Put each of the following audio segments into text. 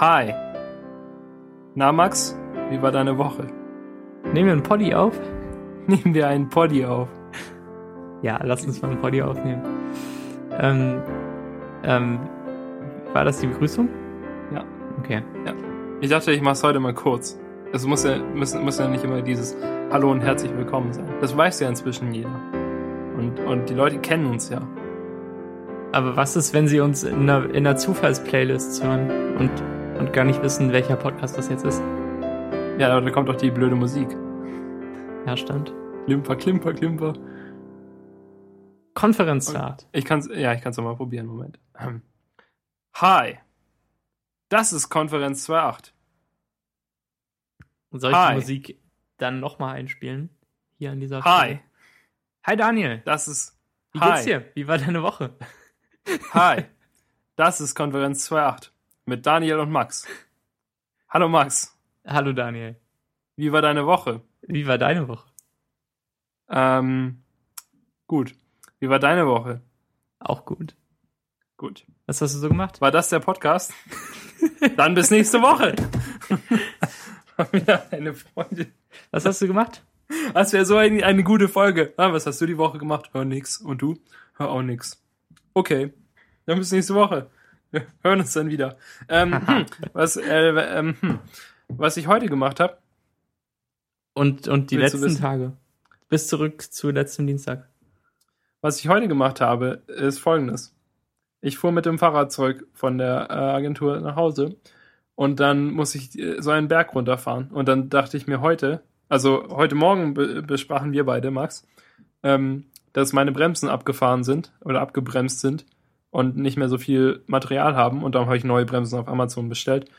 Hi. Na Max, wie war deine Woche? Nehmen wir einen Poddy auf? Nehmen wir einen Poddy auf. Ja, lass uns mal einen Poddy aufnehmen. Ähm, ähm, war das die Begrüßung? Ja. Okay. Ich dachte, ich mach's heute mal kurz. Es muss ja, muss, muss ja nicht immer dieses Hallo und herzlich willkommen sein. Das weiß ja inzwischen jeder. Und, und die Leute kennen uns ja. Aber was ist, wenn Sie uns in einer, in einer Zufallsplaylist hören und, und gar nicht wissen, welcher Podcast das jetzt ist? Ja, aber da kommt doch die blöde Musik. Ja, stimmt. Klimper, klimper, klimper. Konferenzstart. Ich kann's, ja, ich kann's noch mal probieren. Moment. Ähm. Hi. Das ist Konferenz 2.8. Soll ich Hi. die Musik dann nochmal einspielen? Hier an dieser Hi. Stelle? Hi Daniel. Das ist. Wie Hi. geht's dir? Wie war deine Woche? Hi. Das ist Konferenz 2.8. Mit Daniel und Max. Hallo Max. Hallo Daniel. Wie war deine Woche? Wie war deine Woche? Ähm, gut. Wie war deine Woche? Auch gut. Gut. Was hast du so gemacht? War das der Podcast? Dann bis nächste Woche. Wieder eine Freundin. Was hast du gemacht? Das wäre so eine, eine gute Folge. Ah, was hast du die Woche gemacht? Hör nix. Und du? Hör auch nix. Okay. Dann bis nächste Woche. Wir hören uns dann wieder. Ähm, hm, was, äh, ähm, hm, was ich heute gemacht habe, Und, und die letzten? Tage. Bis zurück zu letztem Dienstag. was ich heute gemacht habe, ist folgendes. Ich fuhr mit dem Fahrrad zurück von der äh, Agentur nach Hause und dann muss ich äh, so einen Berg runterfahren. Und dann dachte ich mir heute, also heute Morgen be besprachen wir beide, Max, ähm, dass meine Bremsen abgefahren sind oder abgebremst sind und nicht mehr so viel Material haben. Und darum habe ich neue Bremsen auf Amazon bestellt.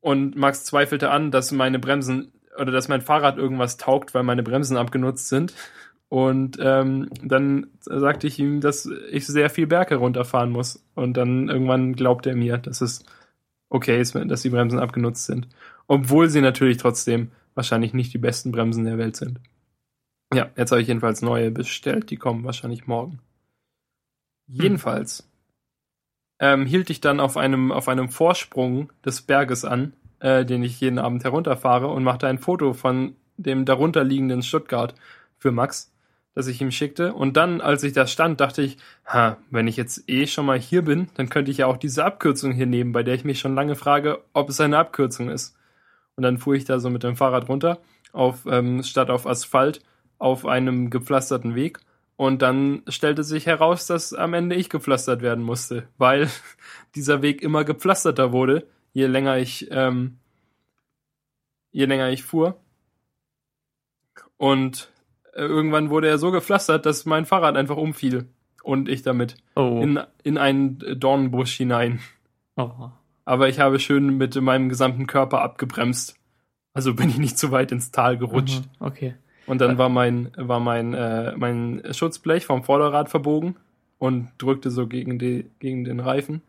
Und Max zweifelte an, dass meine Bremsen oder dass mein Fahrrad irgendwas taugt, weil meine Bremsen abgenutzt sind. Und ähm, dann sagte ich ihm, dass ich sehr viel Berge runterfahren muss. Und dann irgendwann glaubte er mir, dass es okay ist, dass die Bremsen abgenutzt sind. Obwohl sie natürlich trotzdem wahrscheinlich nicht die besten Bremsen der Welt sind. Ja, jetzt habe ich jedenfalls neue bestellt. Die kommen wahrscheinlich morgen. Jedenfalls ähm, hielt ich dann auf einem, auf einem Vorsprung des Berges an, äh, den ich jeden Abend herunterfahre und machte ein Foto von dem darunterliegenden Stuttgart für Max, das ich ihm schickte. Und dann, als ich da stand, dachte ich, ha, wenn ich jetzt eh schon mal hier bin, dann könnte ich ja auch diese Abkürzung hier nehmen, bei der ich mich schon lange frage, ob es eine Abkürzung ist. Und dann fuhr ich da so mit dem Fahrrad runter, auf, ähm, statt auf Asphalt, auf einem gepflasterten Weg. Und dann stellte sich heraus, dass am Ende ich gepflastert werden musste, weil dieser Weg immer gepflasterter wurde, je länger ich, ähm, je länger ich fuhr. Und äh, irgendwann wurde er so gepflastert, dass mein Fahrrad einfach umfiel und ich damit Oh. in, in einen Dornenbusch hinein. oh. Aber ich habe schön mit meinem gesamten Körper abgebremst. Also bin ich nicht zu weit ins Tal gerutscht. Aha, Okay. Und dann war mein, war mein, äh, mein Schutzblech vom Vorderrad verbogen und drückte so gegen, die, gegen den Reifen.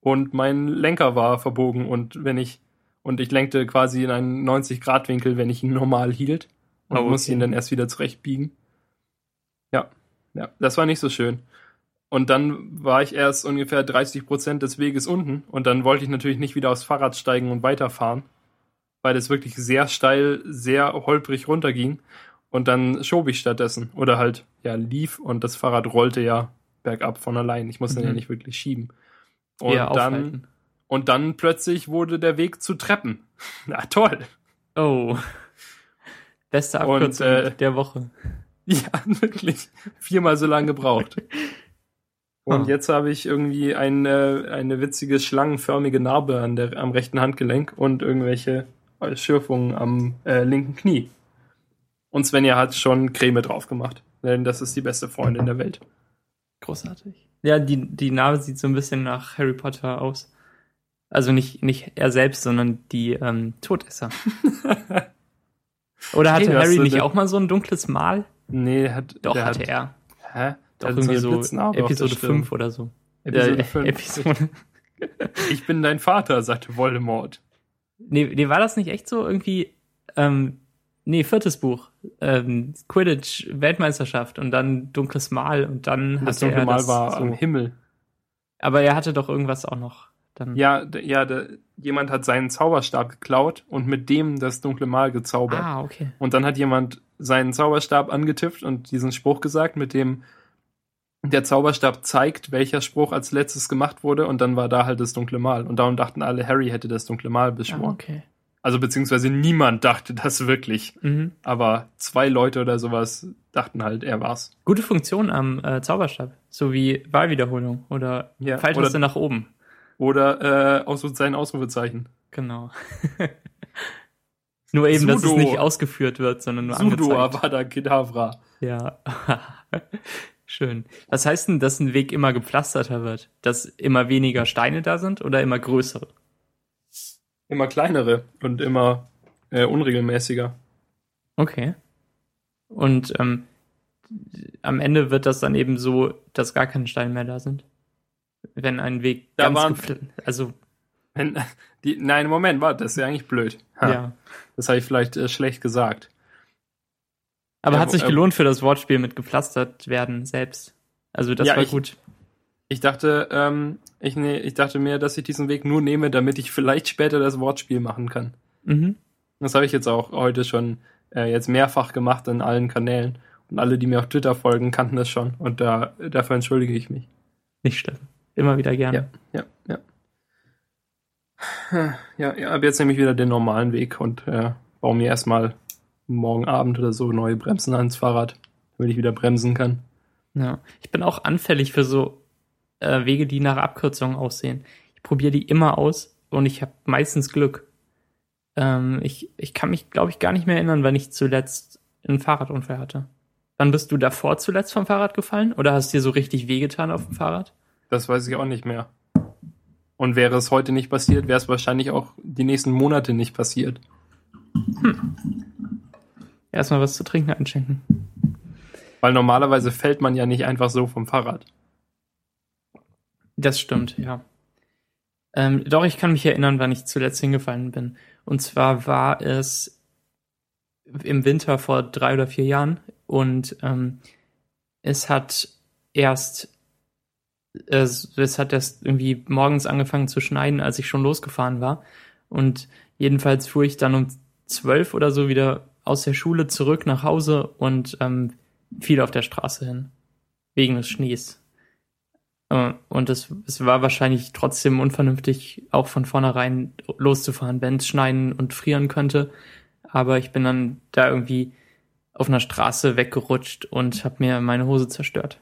Und mein Lenker war verbogen und wenn ich, und ich lenkte quasi in einen 90-Grad-Winkel, wenn ich ihn normal hielt. Und Oh, musste okay. ihn dann erst wieder zurechtbiegen. Ja, ja, das war nicht so schön. Und dann war ich erst ungefähr 30 Prozent des Weges unten und dann wollte ich natürlich nicht wieder aufs Fahrrad steigen und weiterfahren, weil es wirklich sehr steil, sehr holprig runterging. Und dann schob ich stattdessen oder halt ja lief und das Fahrrad rollte ja bergab von allein. Ich musste Mhm. ja nicht wirklich schieben. Und Eher dann aufhalten. und dann plötzlich wurde der Weg zu Treppen. Na toll. Oh. Beste Und, Abkürzung äh, der Woche. Ja, wirklich. Viermal so lange gebraucht. Und Ah. jetzt habe ich irgendwie eine, eine witzige schlangenförmige Narbe an der, am rechten Handgelenk und irgendwelche Schürfungen am äh, linken Knie. Und Svenja hat schon Creme drauf gemacht. Denn das ist die beste Freundin der Welt. Großartig. Ja, die, die Narbe sieht so ein bisschen nach Harry Potter aus. Also nicht, nicht er selbst, sondern die ähm, Todesser. Oder hatte Hey, Harry nicht auch mal so ein dunkles Mal? Nee, hat, Doch, hatte hat, er. Hä? Doch hat irgendwie so Episode Stirn. 5 oder so. Episode Äh, 5. Episode. Ich bin dein Vater, sagte Voldemort. Nee, nee, war das nicht echt so irgendwie, ähm, nee, viertes Buch, ähm, Quidditch, Weltmeisterschaft und dann dunkles Mal und dann Das hatte dunkle er Mal das war so. am Himmel. Aber er hatte doch irgendwas auch noch. Dann. Ja, ja, jemand hat seinen Zauberstab geklaut und mit dem das dunkle Mal gezaubert. Ah, okay. Und dann hat jemand seinen Zauberstab angetippt und diesen Spruch gesagt, mit dem der Zauberstab zeigt, welcher Spruch als letztes gemacht wurde und dann war da halt das dunkle Mal. Und darum dachten alle, Harry hätte das dunkle Mal Ah, beschworen. okay. Also beziehungsweise niemand dachte das wirklich. Mhm. Aber zwei Leute oder sowas dachten halt, er war's. Gute Funktion am äh, Zauberstab. So wie Wahlwiederholung oder Ja, Pfeiltaste nach oben. Oder äh, Ausruf, sein Ausrufezeichen. Genau. nur eben, dass es Sudo. nicht ausgeführt wird, sondern nur Sudo angezeigt. Avada Kedavra. Ja. Schön. Was heißt denn, dass ein Weg immer gepflasterter wird? Dass immer weniger Steine da sind oder immer größere? Immer kleinere und immer äh, unregelmäßiger. Okay. Und ähm, am Ende wird das dann eben so, dass gar keine Steine mehr da sind. Wenn ein Weg Da ganz waren- also Wenn, die, nein, Moment, warte, das ist ja eigentlich blöd. Ha, ja. Das habe ich vielleicht äh, schlecht gesagt. Aber Ja, hat sich wo- äh, gelohnt für das Wortspiel mit gepflastert werden selbst. Also das Ja, war ich- gut. Ich dachte, ähm, ich, ne, ich dachte mir, dass ich diesen Weg nur nehme, damit ich vielleicht später das Wortspiel machen kann. Mhm. Das habe ich jetzt auch heute schon äh, jetzt mehrfach gemacht in allen Kanälen. Und alle, die mir auf Twitter folgen, kannten das schon. Und da, dafür entschuldige ich mich. Nicht schlimm. Immer wieder gerne. Ja, ja. Ja, ja, ab jetzt nehme ich wieder den normalen Weg und äh, baue mir erstmal morgen Abend oder so neue Bremsen ans Fahrrad, damit ich wieder bremsen kann. Ja. Ich bin auch anfällig für so äh, Wege, die nach Abkürzungen aussehen. Ich probiere die immer aus und ich habe meistens Glück. Ähm, ich, ich kann mich, glaube ich, gar nicht mehr erinnern, wann ich zuletzt einen Fahrradunfall hatte. Wann bist du davor zuletzt vom Fahrrad gefallen? Oder hast dir so richtig wehgetan auf dem Fahrrad? Das weiß ich auch nicht mehr. Und wäre es heute nicht passiert, wäre es wahrscheinlich auch die nächsten Monate nicht passiert. Erstmal was zu trinken einschenken. Weil normalerweise fällt man ja nicht einfach so vom Fahrrad. Das stimmt, ja. Ähm, doch, ich kann mich erinnern, wann ich zuletzt hingefallen bin. Und zwar war es im Winter vor drei oder vier Jahren und ähm, es hat erst es, es hat erst irgendwie morgens angefangen zu schneien, als ich schon losgefahren war. Und jedenfalls fuhr ich dann um zwölf oder so wieder aus der Schule zurück nach Hause und ähm, fiel auf der Straße hin. Wegen des Schnees. Äh, Und es, es war wahrscheinlich trotzdem unvernünftig, auch von vornherein loszufahren, wenn es schneien und frieren könnte. Aber ich bin dann da irgendwie auf einer Straße weggerutscht und habe mir meine Hose zerstört.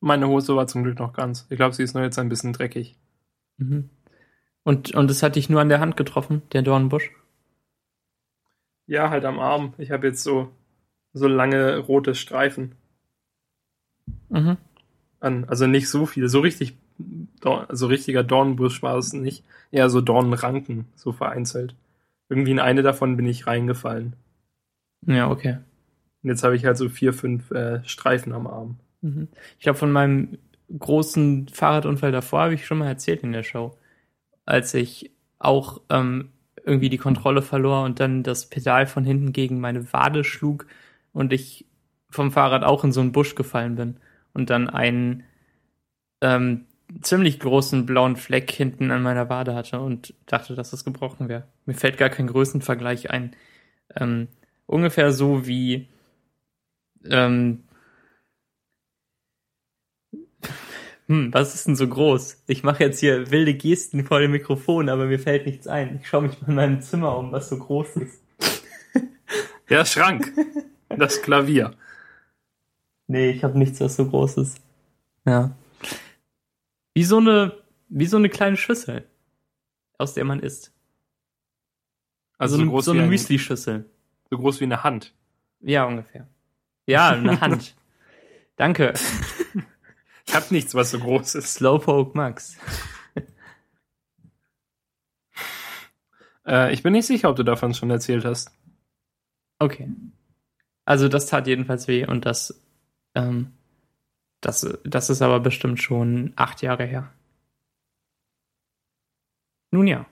Meine Hose war zum Glück noch ganz. Ich glaube, sie ist nur jetzt ein bisschen dreckig. Mhm. Und, und es hat dich nur an der Hand getroffen, der Dornbusch. Ja, halt am Arm. Ich habe jetzt so, so lange rote Streifen. Mhm. An, also nicht so viel. So richtig, so richtiger Dornbusch war es nicht. Eher so Dornenranken, so vereinzelt. Irgendwie in eine davon bin ich reingefallen. Ja, okay. Und jetzt habe ich halt so vier, fünf äh, Streifen am Arm. Mhm. Ich glaube, von meinem großen Fahrradunfall davor habe ich schon mal erzählt in der Show. Als ich auch ähm, irgendwie die Kontrolle verlor und dann das Pedal von hinten gegen meine Wade schlug und ich vom Fahrrad auch in so einen Busch gefallen bin und dann einen ähm, ziemlich großen blauen Fleck hinten an meiner Wade hatte und dachte, dass das gebrochen wäre. Mir fällt gar kein Größenvergleich ein. Ähm, ungefähr so wie ähm, hm, was ist denn so groß? Ich mache jetzt hier wilde Gesten vor dem Mikrofon, aber mir fällt nichts ein. Ich schaue mich mal in meinem Zimmer um, was so groß ist. Der Schrank. das Klavier. Nee, ich habe nichts, was so groß ist. Ja. Wie so eine, wie so eine kleine Schüssel, aus der man isst. Also so, so, eine- groß so eine ein, Müsli-Schüssel. so groß wie eine Hand. Ja, ungefähr. Ja, eine Hand. Danke. Ich habe nichts, was so groß ist. Slowpoke Max. Äh, ich bin nicht sicher, ob du davon schon erzählt hast. Okay. Also das tat jedenfalls weh und das, ähm, das, das ist aber bestimmt schon acht Jahre her. Nun ja.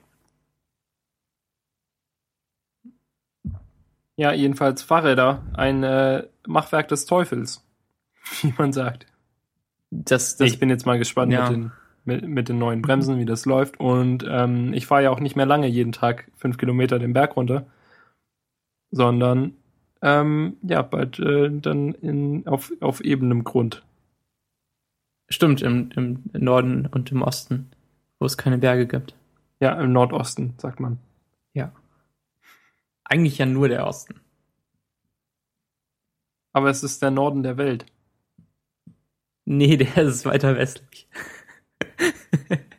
Ja, jedenfalls Fahrräder. Ein äh, Machwerk des Teufels. Wie man sagt. Das, Das ich bin jetzt mal gespannt Ja. mit, den, mit, mit den neuen Bremsen, wie das läuft. Und ähm, ich fahre ja auch nicht mehr lange jeden Tag fünf Kilometer den Berg runter, sondern ähm, ja, bald äh, dann in, auf, auf ebenem Grund. Stimmt, im, im Norden und im Osten, wo es keine Berge gibt. Ja, im Nordosten, sagt man. Ja. Eigentlich ja nur der Osten. Aber es ist der Norden der Welt. Nee, der ist weiter westlich.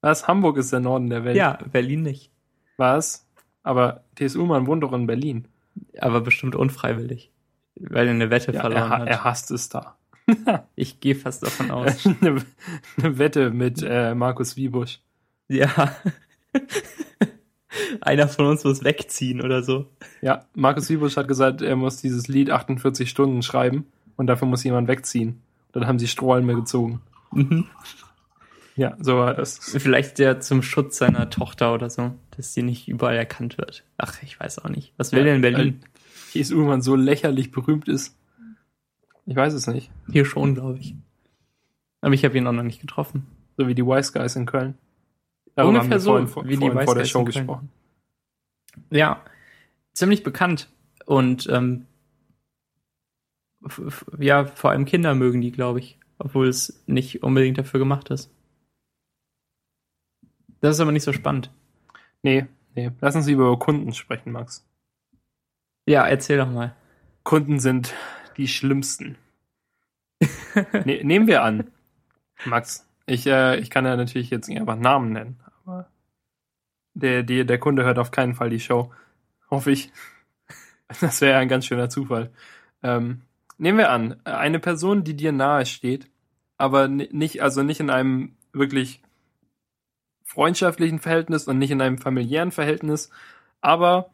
Was? Hamburg ist der Norden der Welt. Ja, Berlin nicht. Was? Aber TS Ullmann wohnt doch in Berlin. Aber bestimmt unfreiwillig. Weil er eine Wette Ja, verloren er, hat. er hasst es da. Ich gehe fast davon aus. eine, eine Wette mit äh, Markus Wiebusch. ja. Einer von uns muss wegziehen oder so. Ja, Markus Wiebusch hat gesagt, er muss dieses Lied 48 Stunden schreiben und dafür muss jemand wegziehen. Dann haben sie Strohhalme gezogen. Mhm. Ja, so war das. Vielleicht der zum Schutz seiner Tochter oder so, dass sie nicht überall erkannt wird. Ach, ich weiß auch nicht. Was will Ja, denn Berlin? Weil TS Ullmann so lächerlich berühmt ist. Ich weiß es nicht. Hier schon, glaube ich. Aber ich habe ihn auch noch nicht getroffen. So wie die Wise Guys in Köln. Ungefähr so, vorhin, vor, wie die Wise vor der Guys Show in Köln. gesprochen. Ja, ziemlich bekannt. Und ähm, ja, vor allem Kinder mögen die, glaube ich. Obwohl es nicht unbedingt dafür gemacht ist. Das ist aber nicht so spannend. Nee, nee. Lass uns über Kunden sprechen, Max. Ja, erzähl doch mal. Kunden sind die schlimmsten. ne, nehmen wir an, Max. Ich, äh, ich kann ja natürlich jetzt nicht einfach Namen nennen, aber der, der, der Kunde hört auf keinen Fall die Show. Hoffe ich. Das wäre ein ganz schöner Zufall. Ähm, nehmen wir an, eine Person, die dir nahe steht, aber ni- nicht, also nicht in einem wirklich freundschaftlichen Verhältnis und nicht in einem familiären Verhältnis, aber,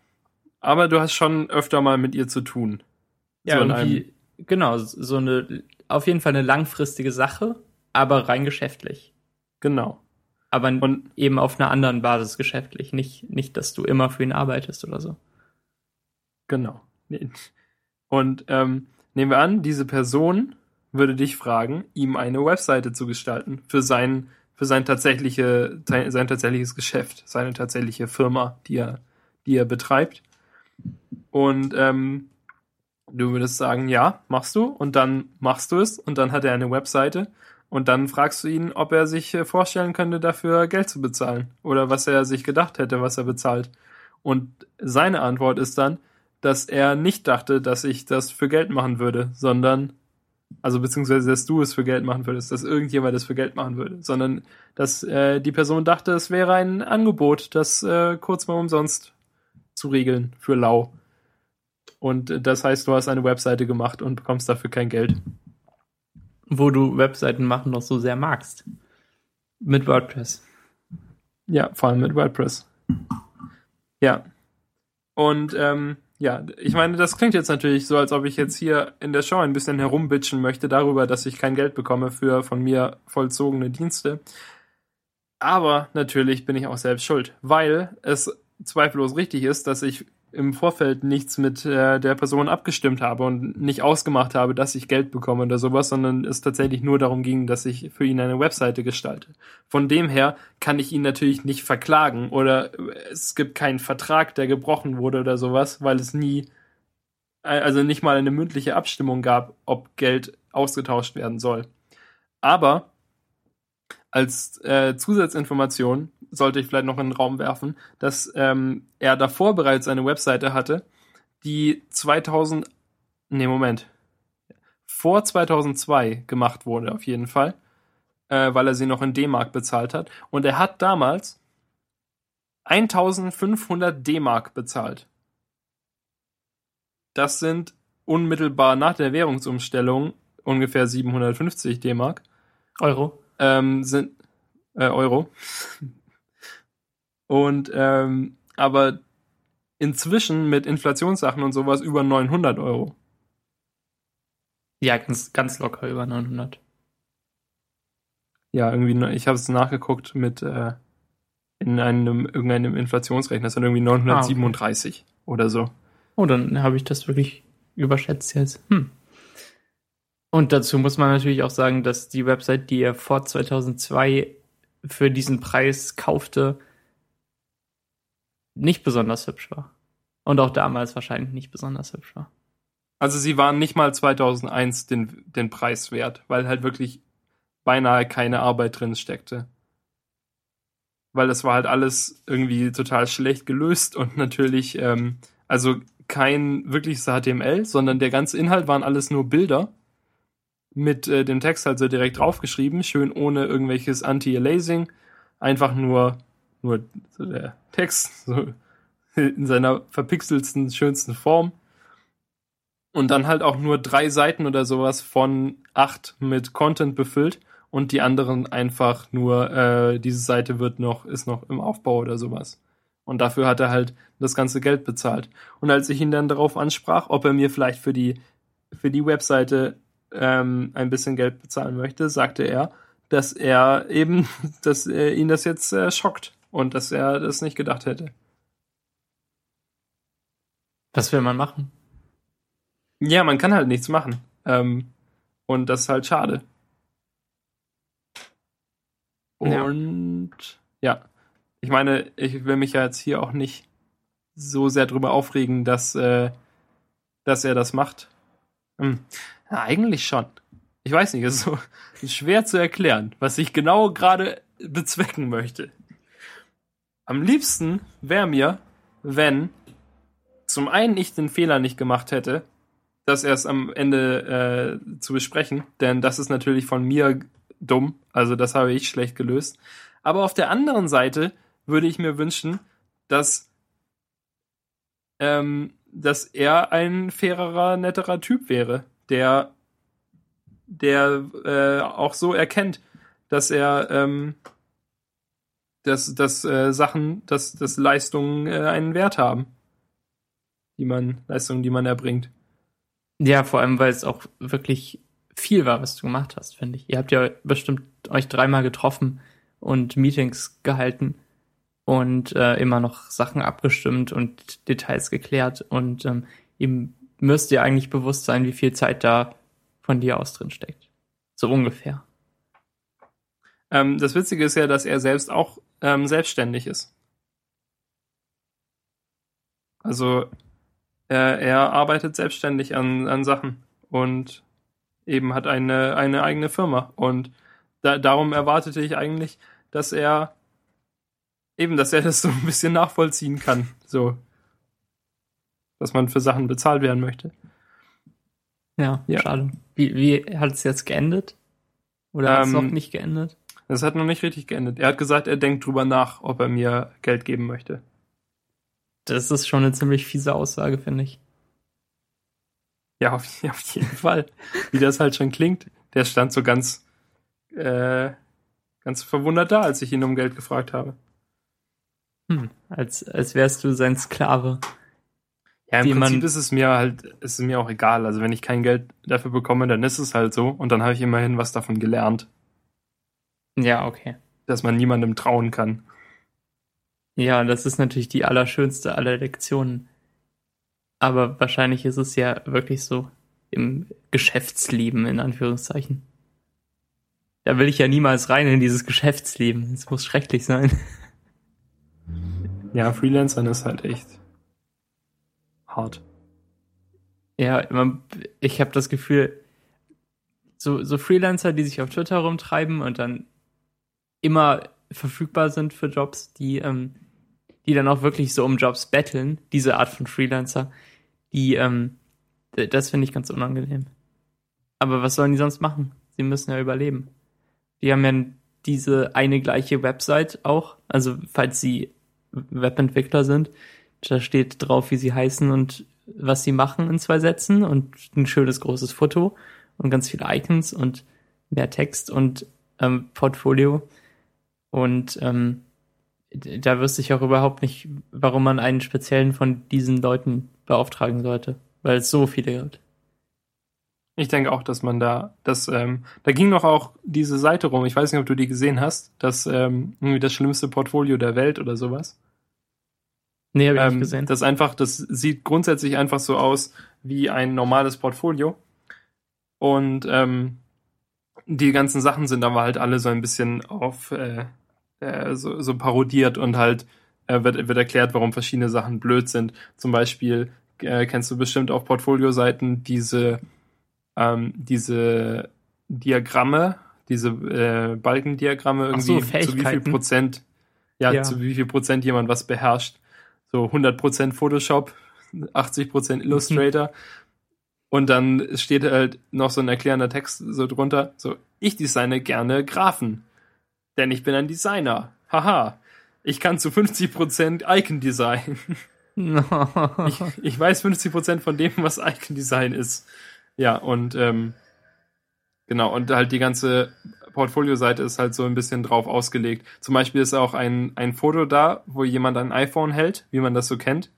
aber du hast schon öfter mal mit ihr zu tun. Ja, So irgendwie, genau, so eine, auf jeden Fall eine langfristige Sache, aber rein geschäftlich. Genau. Aber Und eben auf einer anderen Basis geschäftlich. Nicht, nicht, dass du immer für ihn arbeitest oder so. genau. Und ähm, nehmen wir an, diese Person würde dich fragen, ihm eine Webseite zu gestalten für sein, für sein tatsächliche, sein tatsächliches Geschäft, seine tatsächliche Firma, die er, die er betreibt. Und ähm, du würdest sagen, ja, machst du, und dann machst du es, und dann hat er eine Webseite, und dann fragst du ihn, ob er sich äh, vorstellen könnte, dafür Geld zu bezahlen, oder was er sich gedacht hätte, was er bezahlt. Und seine Antwort ist dann, dass er nicht dachte, dass ich das für Geld machen würde, sondern, also beziehungsweise, dass du es für Geld machen würdest, dass irgendjemand es für Geld machen würde, sondern dass äh, die Person dachte, es wäre ein Angebot, das äh, kurz mal umsonst zu regeln für lau. Und äh, das heißt, du hast eine Webseite gemacht und bekommst dafür kein Geld. Wo du Webseiten machen noch so sehr magst. Mit WordPress. Ja, vor allem mit WordPress. Ja. Und ähm, ja, ich meine, das klingt jetzt natürlich so, als ob ich jetzt hier in der Show ein bisschen herumbitchen möchte darüber, dass ich kein Geld bekomme für von mir vollzogene Dienste. Aber natürlich bin ich auch selbst schuld, weil es zweifellos richtig ist, dass ich im Vorfeld nichts mit äh, der Person abgestimmt habe und nicht ausgemacht habe, dass ich Geld bekomme oder sowas, sondern es tatsächlich nur darum ging, dass ich für ihn eine Webseite gestalte. Von dem her kann ich ihn natürlich nicht verklagen oder es gibt keinen Vertrag, der gebrochen wurde oder sowas, weil es nie, also nicht mal eine mündliche Abstimmung gab, ob Geld ausgetauscht werden soll. Aber als äh, Zusatzinformation sollte ich vielleicht noch in den Raum werfen, dass ähm, er davor bereits eine Webseite hatte, die 2000, nee, Moment, vor 2002 gemacht wurde auf jeden Fall, äh, weil er sie noch in D-Mark bezahlt hat. Und er hat damals 1500 D-Mark bezahlt. Das sind unmittelbar nach der Währungsumstellung ungefähr 750 D-Mark. Euro. Ähm, sind äh, Euro. Und ähm, aber inzwischen mit Inflationssachen und sowas über 900 Euro. Ja, ganz, ganz locker über 900. Ja, irgendwie, ne- ich habe es nachgeguckt mit äh, in einem irgendeinem Inflationsrechner, das sind irgendwie 937 oder so. Oh, dann habe ich das wirklich überschätzt jetzt. Hm. Und dazu muss man natürlich auch sagen, dass die Website, die er vor 2002 für diesen Preis kaufte, nicht besonders hübsch war. Und auch damals wahrscheinlich nicht besonders hübsch war. Also sie waren nicht mal 2001 den, den Preis wert, weil halt wirklich beinahe keine Arbeit drin steckte. Weil das war halt alles irgendwie total schlecht gelöst und natürlich, ähm, also kein wirkliches HTML, sondern der ganze Inhalt waren alles nur Bilder mit äh, dem Text halt so direkt draufgeschrieben, schön ohne irgendwelches Anti-Aliasing, einfach nur, nur so der Text so in seiner verpixelsten, schönsten Form. Und dann halt auch nur drei Seiten oder sowas von acht mit Content befüllt und die anderen einfach nur, äh, diese Seite wird noch, ist noch im Aufbau oder sowas. Und dafür hat er halt das ganze Geld bezahlt. Und als ich ihn dann darauf ansprach, ob er mir vielleicht für die, für die Webseite ähm, ein bisschen Geld bezahlen möchte, sagte er, dass er eben, dass er ihn das jetzt äh, schockt und dass er das nicht gedacht hätte. Was will man machen? Ja, man kann halt nichts machen. Ähm, und das ist halt schade. Und ja. ja. ich meine, ich will mich ja jetzt hier auch nicht so sehr drüber aufregen, dass, äh, dass er das macht. Hm. Ja, eigentlich schon. Ich weiß nicht, es ist so schwer zu erklären, was ich genau gerade bezwecken möchte. Am liebsten wäre mir, wenn zum einen ich den Fehler nicht gemacht hätte, das erst am Ende äh, zu besprechen, denn das ist natürlich von mir dumm, also das habe ich schlecht gelöst. Aber auf der anderen Seite würde ich mir wünschen, dass, ähm, dass er ein fairerer, netterer Typ wäre, der, der äh, auch so erkennt, dass er, ähm, dass, dass äh, Sachen, dass, dass Leistungen äh, einen Wert haben, die man, Leistungen, die man erbringt. Ja, vor allem, weil es auch wirklich viel war, was du gemacht hast, finde ich. Ihr habt ja bestimmt euch dreimal getroffen und Meetings gehalten und äh, immer noch Sachen abgestimmt und Details geklärt und ähm, ihm müsst ihr eigentlich bewusst sein, wie viel Zeit da von dir aus drin steckt. So ungefähr. Ähm, das Witzige ist ja, dass er selbst auch ähm, selbstständig ist. Also er, er arbeitet selbstständig an, an Sachen und eben hat eine, eine eigene Firma. Und da, darum erwartete ich eigentlich, dass er eben, dass er das so ein bisschen nachvollziehen kann. So. Dass man für Sachen bezahlt werden möchte. Ja, ja. schade. Wie, wie hat es jetzt geendet? Oder ähm, hat es noch nicht geendet? Es hat noch nicht richtig geendet. Er hat gesagt, er denkt drüber nach, ob er mir Geld geben möchte. Das ist schon eine ziemlich fiese Aussage, finde ich. Ja, auf, auf, jeden Fall. Wie das halt schon klingt. Der stand so ganz, äh, ganz verwundert da, als ich ihn um Geld gefragt habe. Hm, als, als wärst du sein Sklave. Ja, im Prinzip ist es mir halt, ist es mir auch egal. Also wenn ich kein Geld dafür bekomme, dann ist es halt so. Und dann habe ich immerhin was davon gelernt. Ja, okay. Dass man niemandem trauen kann. Ja, das ist natürlich die allerschönste aller Lektionen. Aber wahrscheinlich ist es ja wirklich so im Geschäftsleben, in Anführungszeichen. Da will ich ja niemals rein in dieses Geschäftsleben. Es muss schrecklich sein. Ja, Freelancern ist halt echt hart. Ja, ich habe das Gefühl, so, so Freelancer, die sich auf Twitter rumtreiben und dann immer verfügbar sind für Jobs, die ähm, die dann auch wirklich so um Jobs betteln, diese Art von Freelancer, die, ähm, das finde ich ganz unangenehm. Aber was sollen die sonst machen? Sie müssen ja überleben. Die haben ja diese eine gleiche Website auch, also falls sie Webentwickler sind, da steht drauf, wie sie heißen und was sie machen in zwei Sätzen und ein schönes großes Foto und ganz viele Icons und mehr Text und ähm, Portfolio. Und ähm, da wüsste ich auch überhaupt nicht, warum man einen speziellen von diesen Leuten beauftragen sollte, weil es so viele gibt. Ich denke auch, dass man da, das, ähm, da ging noch auch diese Seite rum. Ich weiß nicht, ob du die gesehen hast, das ähm, irgendwie das schlimmste Portfolio der Welt oder sowas. Nee, habe ich ähm, nicht gesehen. Das einfach, das sieht grundsätzlich einfach so aus wie ein normales Portfolio. Und ähm, die ganzen Sachen sind aber halt alle so ein bisschen auf äh, äh, so, so parodiert und halt äh, wird, wird erklärt, warum verschiedene Sachen blöd sind. Zum Beispiel äh, kennst du bestimmt auf Portfolioseiten diese ähm, diese Diagramme, diese äh, Balkendiagramme irgendwie so, zu wie viel Prozent ja, Ja. zu wie viel Prozent jemand was beherrscht. So 100 Prozent Photoshop, 80 Prozent Illustrator. Und dann steht halt noch so ein erklärender Text so drunter, so, ich designe gerne Graphen, denn ich bin ein Designer. Haha, ich kann zu 50% Icon-Design. Ich, ich weiß 50% von dem, was Icon-Design ist. Ja, und ähm, genau, und halt die ganze Portfolio-Seite ist halt so ein bisschen drauf ausgelegt. Zum Beispiel ist auch ein, ein Foto da, wo jemand ein iPhone hält, wie man das so kennt.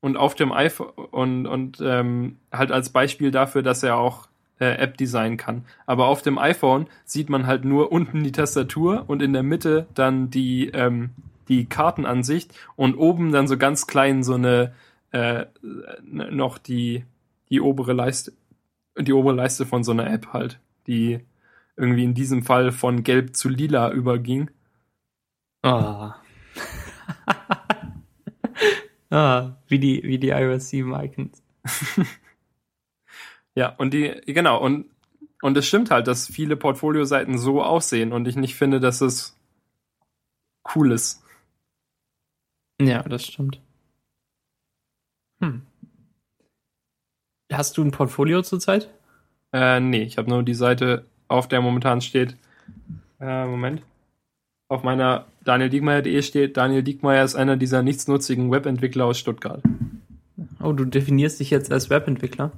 Und auf dem iPhone und, und ähm, halt als Beispiel dafür, dass er auch äh, App designen kann. Aber auf dem iPhone sieht man halt nur unten die Tastatur und in der Mitte dann die, ähm, die Kartenansicht und oben dann so ganz klein so eine äh, noch die, die obere Leiste, die obere Leiste von so einer App halt, die irgendwie in diesem Fall von gelb zu lila überging. Ah. ah, wie die, wie die iOS 7 Icons. Ja, und die, genau, und, und es stimmt halt, dass viele Portfolio-Seiten so aussehen und ich nicht finde, dass es cool ist. Ja, das stimmt. Hm. Hast du ein Portfolio zurzeit? Äh, nee, ich habe nur die Seite, auf der momentan steht. Äh, Moment. Auf meiner danieldiekmeyer.de steht, Daniel Diekmeyer ist einer dieser nichtsnutzigen Webentwickler aus Stuttgart. Oh, du definierst dich jetzt als Webentwickler?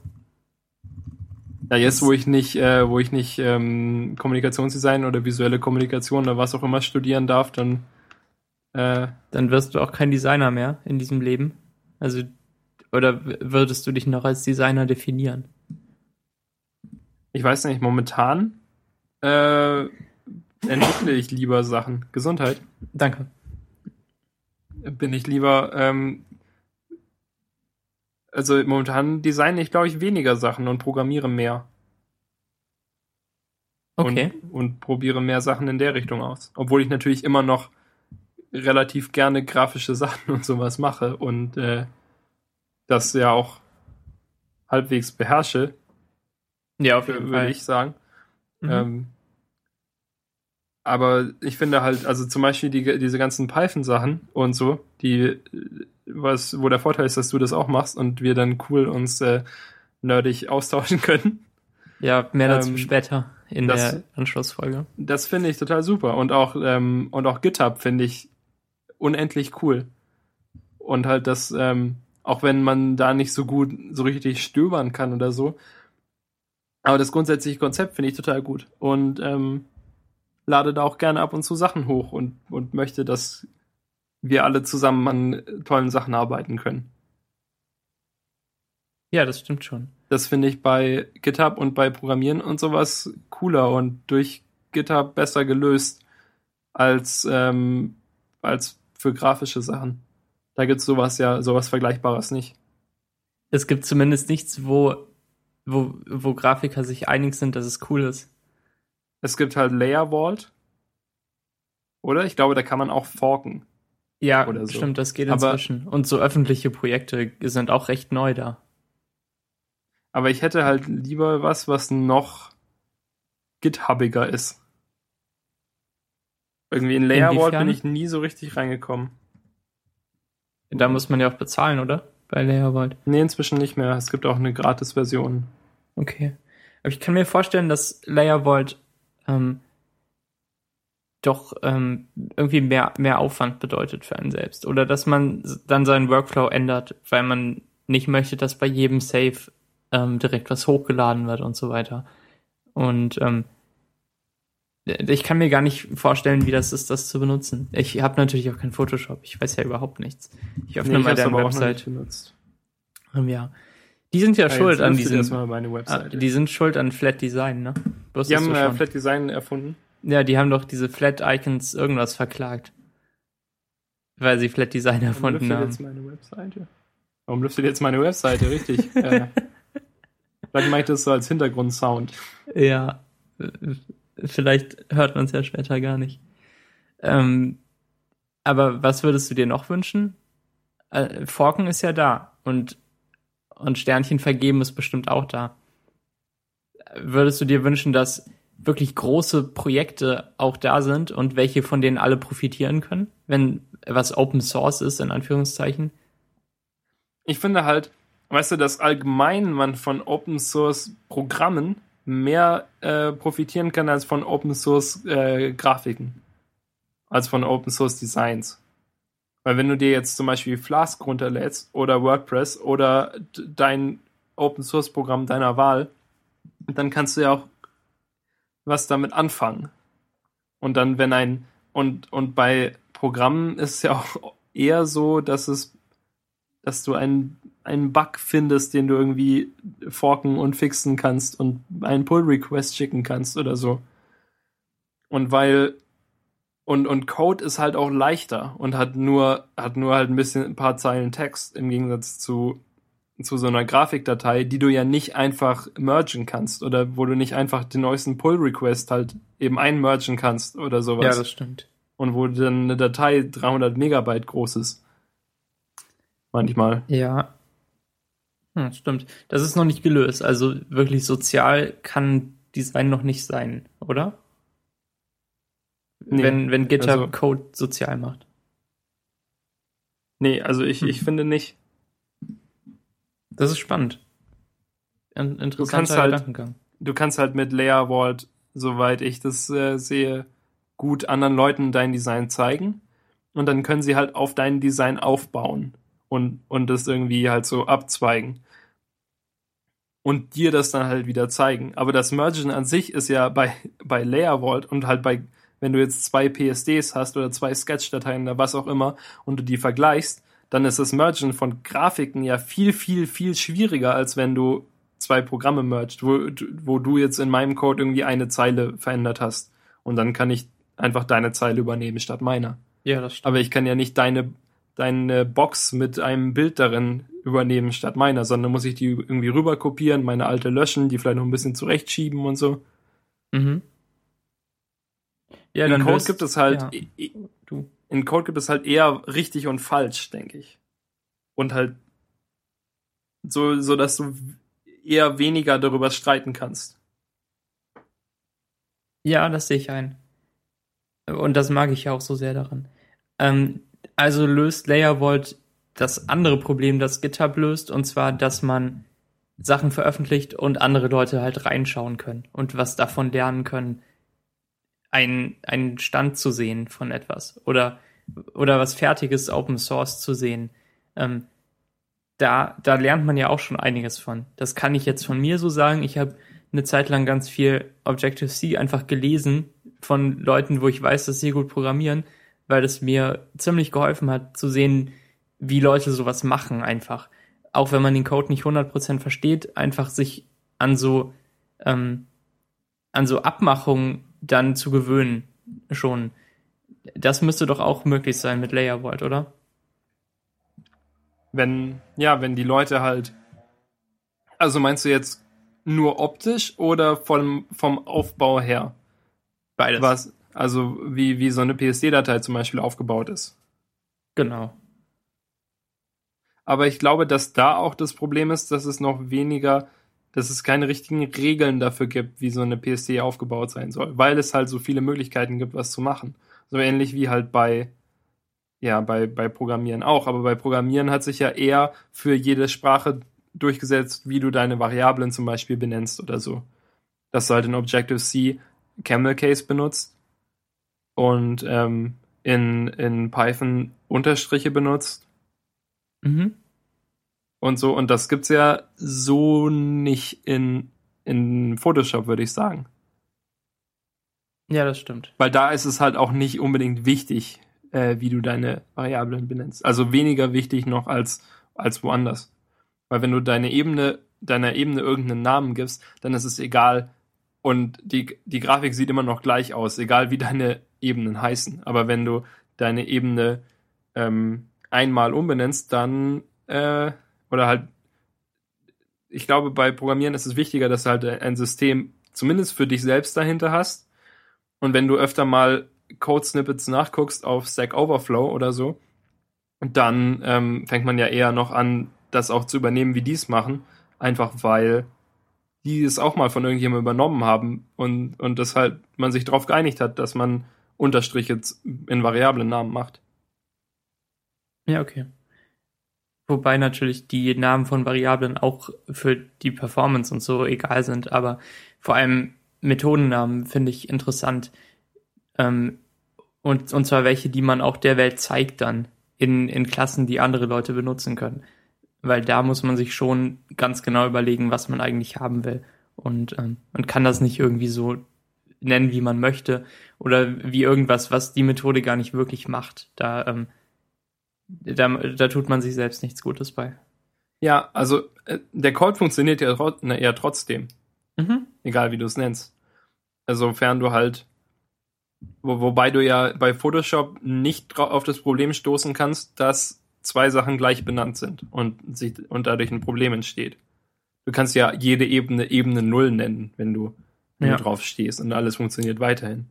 Ja, jetzt, wo ich nicht, äh, wo ich nicht ähm, Kommunikationsdesign oder visuelle Kommunikation oder was auch immer studieren darf, dann äh, Dann wirst du auch kein Designer mehr in diesem Leben. Also, oder würdest du dich noch als Designer definieren? ich weiß nicht, momentan äh, entwickle ich lieber Sachen. Gesundheit. Danke. Bin ich lieber, ähm, also momentan designe ich, glaube ich, weniger Sachen und programmiere mehr. Okay. Und, und probiere mehr Sachen in der Richtung aus. Obwohl ich natürlich immer noch relativ gerne grafische Sachen und sowas mache und äh, das ja auch halbwegs beherrsche, ja, auf würde ich sagen. Mhm. Ähm, aber ich finde halt, also zum Beispiel die, diese ganzen Python-Sachen und so, die, was, wo der Vorteil ist, dass du das auch machst und wir dann cool uns äh, nerdig austauschen können. ja, mehr dazu ähm, später in das- der Anschlussfolge. Das finde ich total super. Und auch, ähm, und auch GitHub finde ich unendlich cool. Und halt das, ähm, auch wenn man da nicht so gut, so richtig stöbern kann oder so. Aber das grundsätzliche Konzept finde ich total gut. Und ähm, lade da auch gerne ab und zu Sachen hoch und, und möchte, dass wir alle zusammen an tollen Sachen arbeiten können. Ja, das stimmt schon. Das finde ich bei GitHub und bei Programmieren und sowas cooler und durch GitHub besser gelöst als, ähm, als für grafische Sachen. Da gibt's sowas ja, sowas Vergleichbares nicht. Es gibt zumindest nichts, wo, wo, wo Grafiker sich einig sind, dass es cool ist. Es gibt halt Layer Vault. Oder? Ich glaube, da kann man auch forken. Ja, Oder so. stimmt, das geht Aber- inzwischen. Und so öffentliche Projekte sind auch recht neu da. Aber ich hätte halt lieber was, was noch GitHubiger ist. Irgendwie in Layer Vault bin ich nie so richtig reingekommen. Da muss man ja auch bezahlen, oder? Bei Layervault. Nee, inzwischen nicht mehr. Es gibt auch eine Gratis-Version. Okay. Aber ich kann mir vorstellen, dass Layervault ähm, doch ähm, irgendwie mehr, mehr Aufwand bedeutet für einen selbst. Oder dass man dann seinen Workflow ändert, weil man nicht möchte, dass bei jedem Save ähm, direkt was hochgeladen wird und so weiter. Und ähm, ich kann mir gar nicht vorstellen, wie das ist, das zu benutzen. Ich habe natürlich auch kein Photoshop. Ich weiß ja überhaupt nichts. Ich öffne ich mal deine aber auch noch nicht Website. benutzt. Ähm, ja. Die sind ja, Ah, schuld an lüftet diesem. Ah, die sind schuld an Flat Design, ne? Die Wusstest haben äh? Flat Design erfunden. ja, die haben doch diese Flat Icons irgendwas verklagt. Weil sie Flat Design Warum erfunden lüftet haben. jetzt meine Webseite? Warum lüftet jetzt meine Webseite? Richtig. äh, Vielleicht mache ich das so als Hintergrundsound. Ja, vielleicht hört man es ja später gar nicht. Ähm, aber was würdest du dir noch wünschen? Äh, Forken ist ja da und, und Sternchen vergeben ist bestimmt auch da. Würdest du dir wünschen, dass wirklich große Projekte auch da sind und welche von denen alle profitieren können, wenn was Open Source ist, in Anführungszeichen? Ich finde halt, weißt du, dass allgemein man von Open Source Programmen mehr äh, profitieren kann als von Open Source äh, Grafiken. Als von Open Source Designs. Weil wenn du dir jetzt zum Beispiel Flask runterlädst oder WordPress oder dein Open Source Programm deiner Wahl, dann kannst du ja auch was damit anfangen. Und dann, wenn ein, und, und bei Programmen ist es ja auch eher so, dass es, dass du einen, einen Bug findest, den du irgendwie forken und fixen kannst und einen Pull-Request schicken kannst oder so. Und weil, und, und Code ist halt auch leichter und hat nur, hat nur halt ein bisschen ein paar Zeilen Text im Gegensatz zu zu so einer Grafikdatei, die du ja nicht einfach mergen kannst oder wo du nicht einfach den neuesten Pull-Request halt eben einmergen kannst oder sowas. Ja, das stimmt. Und wo dann eine Datei 300 Megabyte groß ist. Manchmal. Ja. Hm, stimmt. Das ist noch nicht gelöst. Also wirklich sozial kann Design noch nicht sein, oder? Nee, wenn, wenn GitHub also, Code sozial macht. Nee, also ich, ich hm. finde nicht. Das ist spannend. Ein interessanter halt, Gedankengang. Du kannst halt mit Layer Vault, soweit ich das äh, sehe, gut anderen Leuten dein Design zeigen. Und dann können sie halt auf dein Design aufbauen und, und das irgendwie halt so abzweigen. Und dir das dann halt wieder zeigen. Aber das Mergen an sich ist ja bei, bei Layer Vault und halt bei, wenn du jetzt zwei PSDs hast oder zwei Sketch-Dateien oder was auch immer und du die vergleichst, dann ist das Mergen von Grafiken ja viel, viel, viel schwieriger, als wenn du zwei Programme merged, wo, wo du jetzt in meinem Code irgendwie eine Zeile verändert hast. Und dann kann ich einfach deine Zeile übernehmen statt meiner. Ja, das stimmt. Aber ich kann ja nicht deine, deine Box mit einem Bild darin übernehmen statt meiner, sondern muss ich die irgendwie rüber kopieren, meine alte löschen, die vielleicht noch ein bisschen zurechtschieben und so. Mhm. Ja, In Code gibt es halt, ja. du in Code gibt es halt eher richtig und falsch, denke ich. Und halt so, so dass du eher weniger darüber streiten kannst. Ja, das sehe ich ein. Und das mag ich ja auch so sehr daran. Ähm, also löst Layer Vault das andere Problem, das GitHub löst, und zwar, dass man Sachen veröffentlicht und andere Leute halt reinschauen können und was davon lernen können, einen, einen Stand zu sehen von etwas oder, oder was fertiges Open Source zu sehen. Ähm, da, da lernt man ja auch schon einiges von. Das kann ich jetzt von mir so sagen. Ich habe eine Zeit lang ganz viel Objective-C einfach gelesen von Leuten, wo ich weiß, dass sie gut programmieren, weil es mir ziemlich geholfen hat zu sehen, wie Leute sowas machen einfach. Auch wenn man den Code nicht 100% versteht, einfach sich an so, ähm, an so Abmachungen dann zu gewöhnen schon. Das müsste doch auch möglich sein mit Layer Vault, oder? Wenn, ja, wenn die Leute halt. Also meinst du jetzt nur optisch oder vom, vom Aufbau her? Beides. Was, also wie, wie so eine PSD-Datei zum Beispiel aufgebaut ist. Genau. Aber ich glaube, dass da auch das Problem ist, dass es noch weniger dass es keine richtigen Regeln dafür gibt, wie so eine PSD aufgebaut sein soll, weil es halt so viele Möglichkeiten gibt, was zu machen. So ähnlich wie halt bei, ja, bei, bei Programmieren auch. Aber bei Programmieren hat sich ja eher für jede Sprache durchgesetzt, wie du deine Variablen zum Beispiel benennst oder so. Dass du halt in Objective-C Camel Case benutzt und ähm, in, in Python Unterstriche benutzt. Mhm und so. Und das gibt's ja so nicht in, in Photoshop, würde ich sagen. Ja, das stimmt. Weil da ist es halt auch nicht unbedingt wichtig, äh, wie du deine Variablen benennst. Also weniger wichtig noch als, als woanders. Weil wenn du deine Ebene, deiner Ebene irgendeinen Namen gibst, dann ist es egal. Und die, die Grafik sieht immer noch gleich aus, egal wie deine Ebenen heißen. Aber wenn du deine Ebene ähm, einmal umbenennst, dann äh, oder halt ich glaube, bei Programmieren ist es wichtiger, dass du halt ein System zumindest für dich selbst dahinter hast. Und wenn du öfter mal Code-Snippets nachguckst auf Stack Overflow oder so, dann ähm, fängt man ja eher noch an, das auch zu übernehmen, wie die es machen. Einfach weil die es auch mal von irgendjemandem übernommen haben und, und das halt man sich darauf geeinigt hat, dass man Unterstriche in variablen Namen macht. Ja, okay. Wobei natürlich die Namen von Variablen auch für die Performance und so egal sind, aber vor allem Methodennamen finde ich interessant. Ähm, und, und zwar welche, die man auch der Welt zeigt dann in, in Klassen, die andere Leute benutzen können. Weil da muss man sich schon ganz genau überlegen, was man eigentlich haben will. Und ähm, man kann das nicht irgendwie so nennen, wie man möchte. Oder wie irgendwas, was die Methode gar nicht wirklich macht. Da ähm, da, da tut man sich selbst nichts Gutes bei. Ja, also äh, der Code funktioniert ja, na, ja trotzdem. Mhm. Egal wie du es nennst. Also, sofern du halt, wo, wobei du ja bei Photoshop nicht auf das Problem stoßen kannst, dass zwei Sachen gleich benannt sind und, sich, und dadurch ein Problem entsteht. Du kannst ja jede Ebene Ebene Null nennen, wenn du, wenn ja. du drauf stehst und alles funktioniert weiterhin.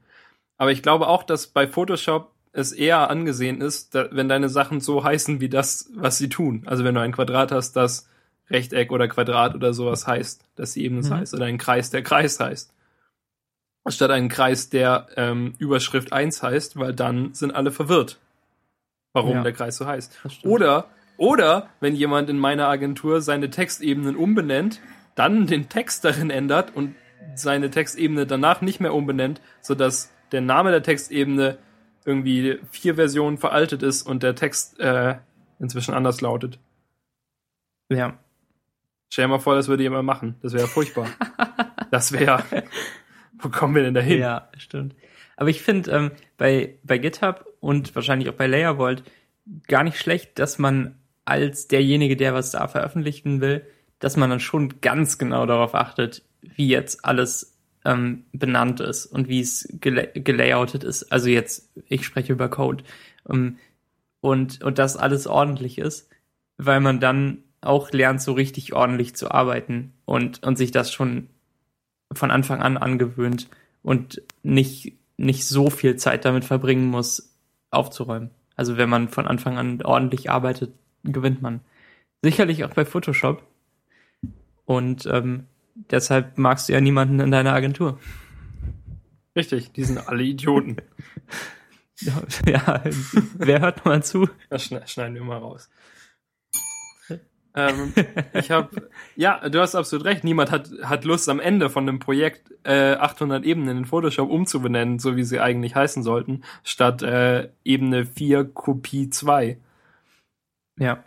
Aber ich glaube auch, dass bei Photoshop es eher angesehen ist, da, wenn deine Sachen so heißen wie das, was sie tun. Also wenn du ein Quadrat hast, das Rechteck oder Quadrat oder sowas heißt, dass sie eben das mhm. heißt, oder ein Kreis, der Kreis heißt. Statt einen Kreis, der ähm, Überschrift 1 heißt, weil dann sind alle verwirrt, warum ja, der Kreis so heißt. Oder, oder wenn jemand in meiner Agentur seine Textebenen umbenennt, dann den Text darin ändert und seine Textebene danach nicht mehr umbenennt, sodass der Name der Textebene irgendwie vier Versionen veraltet ist und der Text äh, inzwischen anders lautet. Ja. Stell dir mal vor, das würde jemand machen. Das wäre furchtbar. das wäre. Wo kommen wir denn dahin? Ja, stimmt. Aber ich finde ähm, bei, bei GitHub und wahrscheinlich auch bei Layervault gar nicht schlecht, dass man als derjenige, der was da veröffentlichen will, dass man dann schon ganz genau darauf achtet, wie jetzt alles ähm, benannt ist und wie es gela gelayoutet ist. Also jetzt, ich spreche über Code. Ähm, und, und das alles ordentlich ist, weil man dann auch lernt, so richtig ordentlich zu arbeiten und, und sich das schon von Anfang an angewöhnt und nicht, nicht so viel Zeit damit verbringen muss, aufzuräumen. Also wenn man von Anfang an ordentlich arbeitet, gewinnt man. Sicherlich auch bei Photoshop. Und ähm, deshalb magst du ja niemanden in deiner Agentur. Richtig, die sind alle Idioten. ja, ja, wer hört mal zu? Das schneiden wir mal raus. ähm, ich habe, ja, du hast absolut recht. Niemand hat, hat Lust am Ende von einem Projekt äh, 800 Ebenen in Photoshop umzubenennen, so wie sie eigentlich heißen sollten, statt äh, Ebene 4 Kopie 2. Ja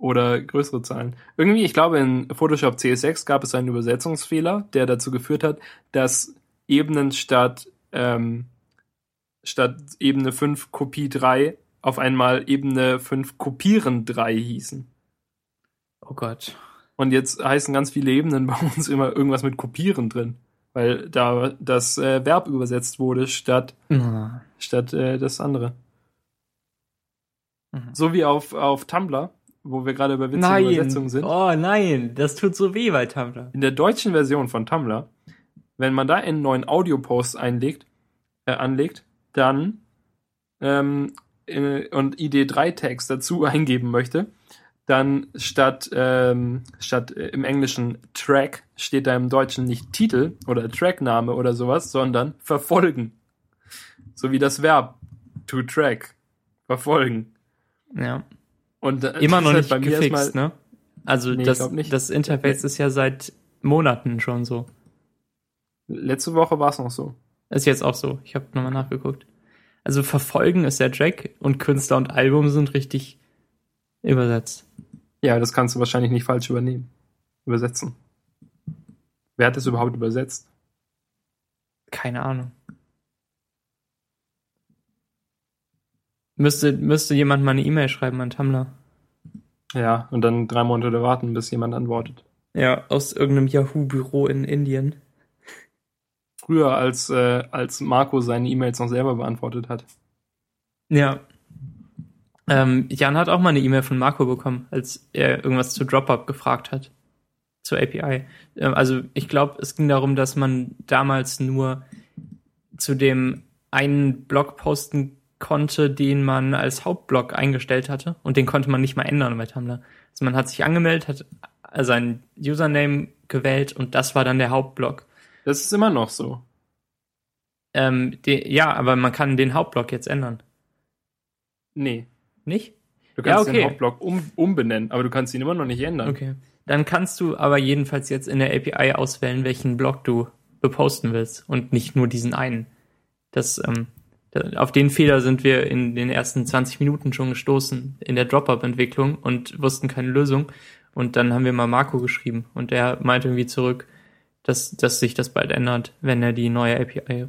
oder größere Zahlen. Irgendwie, ich glaube, in Photoshop CS6 gab es einen Übersetzungsfehler, der dazu geführt hat, dass Ebenen statt, ähm, statt Ebene 5 Kopie 3 auf einmal Ebene 5 Kopieren 3 hießen. Oh Gott. Und jetzt heißen ganz viele Ebenen bei uns immer irgendwas mit Kopieren drin, weil da das äh, Verb übersetzt wurde statt, mhm. statt äh, das andere. Mhm. So wie auf, auf Tumblr wo wir gerade bei witzige nein. Übersetzungen sind. Oh nein, das tut so weh bei Tumblr. In der deutschen Version von Tumblr, wenn man da einen neuen Audio-Post einlegt, äh, anlegt, dann ähm, äh, und ID3-Tags dazu eingeben möchte, dann statt, ähm, statt äh, im Englischen Track steht da im Deutschen nicht Titel oder Trackname oder sowas, sondern verfolgen. So wie das Verb to track. Verfolgen. Ja. Und äh, immer noch nicht halt gefixt, ne? Also nee, das, das Interface ist ja seit Monaten schon so. Letzte Woche war es noch so. Ist jetzt auch so. Ich habe nochmal nachgeguckt. Also verfolgen ist der Track und Künstler und Album sind richtig übersetzt. Ja, das kannst du wahrscheinlich nicht falsch übernehmen. Übersetzen. Wer hat das überhaupt übersetzt? Keine Ahnung. Müsste, müsste jemand mal eine E-Mail schreiben an Tumblr. Ja, und dann drei Monate warten, bis jemand antwortet. Ja, aus irgendeinem Yahoo-Büro in Indien. Früher, als, äh, als Marco seine E-Mails noch selber beantwortet hat. Ja. Ähm, Jan hat auch mal eine E-Mail von Marco bekommen, als er irgendwas zu Dropout gefragt hat. zur API. Ähm, Also ich glaube, es ging darum, dass man damals nur zu dem einen Blog posten konnte, den man als Hauptblog eingestellt hatte und den konnte man nicht mal ändern bei Tumblr. Also man hat sich angemeldet, hat seinen Username gewählt und das war dann der Hauptblog. Das ist immer noch so. Ähm, die, ja, aber man kann den Hauptblog jetzt ändern. Nee. Nicht? Du Ja, kannst okay. den Hauptblock um, umbenennen, aber du kannst ihn immer noch nicht ändern. Okay. Dann kannst du aber jedenfalls jetzt in der API auswählen, welchen Blog du beposten willst und nicht nur diesen einen. Das, ähm, auf den Fehler sind wir in den ersten 20 Minuten schon gestoßen in der Drop-Up-Entwicklung und wussten keine Lösung. Und dann haben wir mal Marco geschrieben und der meinte irgendwie zurück, dass, dass sich das bald ändert, wenn er die neue API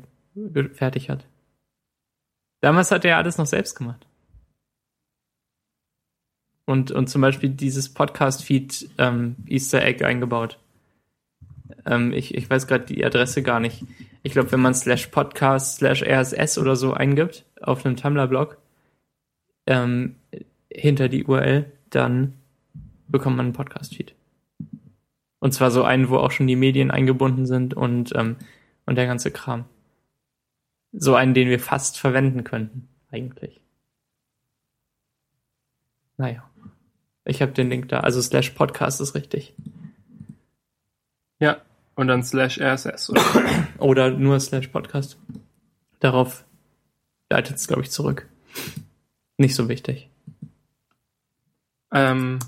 fertig hat. Damals hat er alles noch selbst gemacht. Und, und zum Beispiel dieses Podcast-Feed ähm, Easter Egg eingebaut. Ähm, ich, ich weiß gerade die Adresse gar nicht. Ich glaube, wenn man slash podcast slash RSS oder so eingibt auf einem Tumblr-Blog ähm, hinter die URL, dann bekommt man einen Podcast-Feed. Und zwar so einen, wo auch schon die Medien eingebunden sind und, ähm, und der ganze Kram. So einen, den wir fast verwenden könnten, eigentlich. Naja. Ich habe den Link da. Also slash Podcast ist richtig. Ja. Und dann slash RSS. Oder? Oder nur slash Podcast. Darauf leitet es, glaube ich, zurück. Nicht so wichtig. ähm,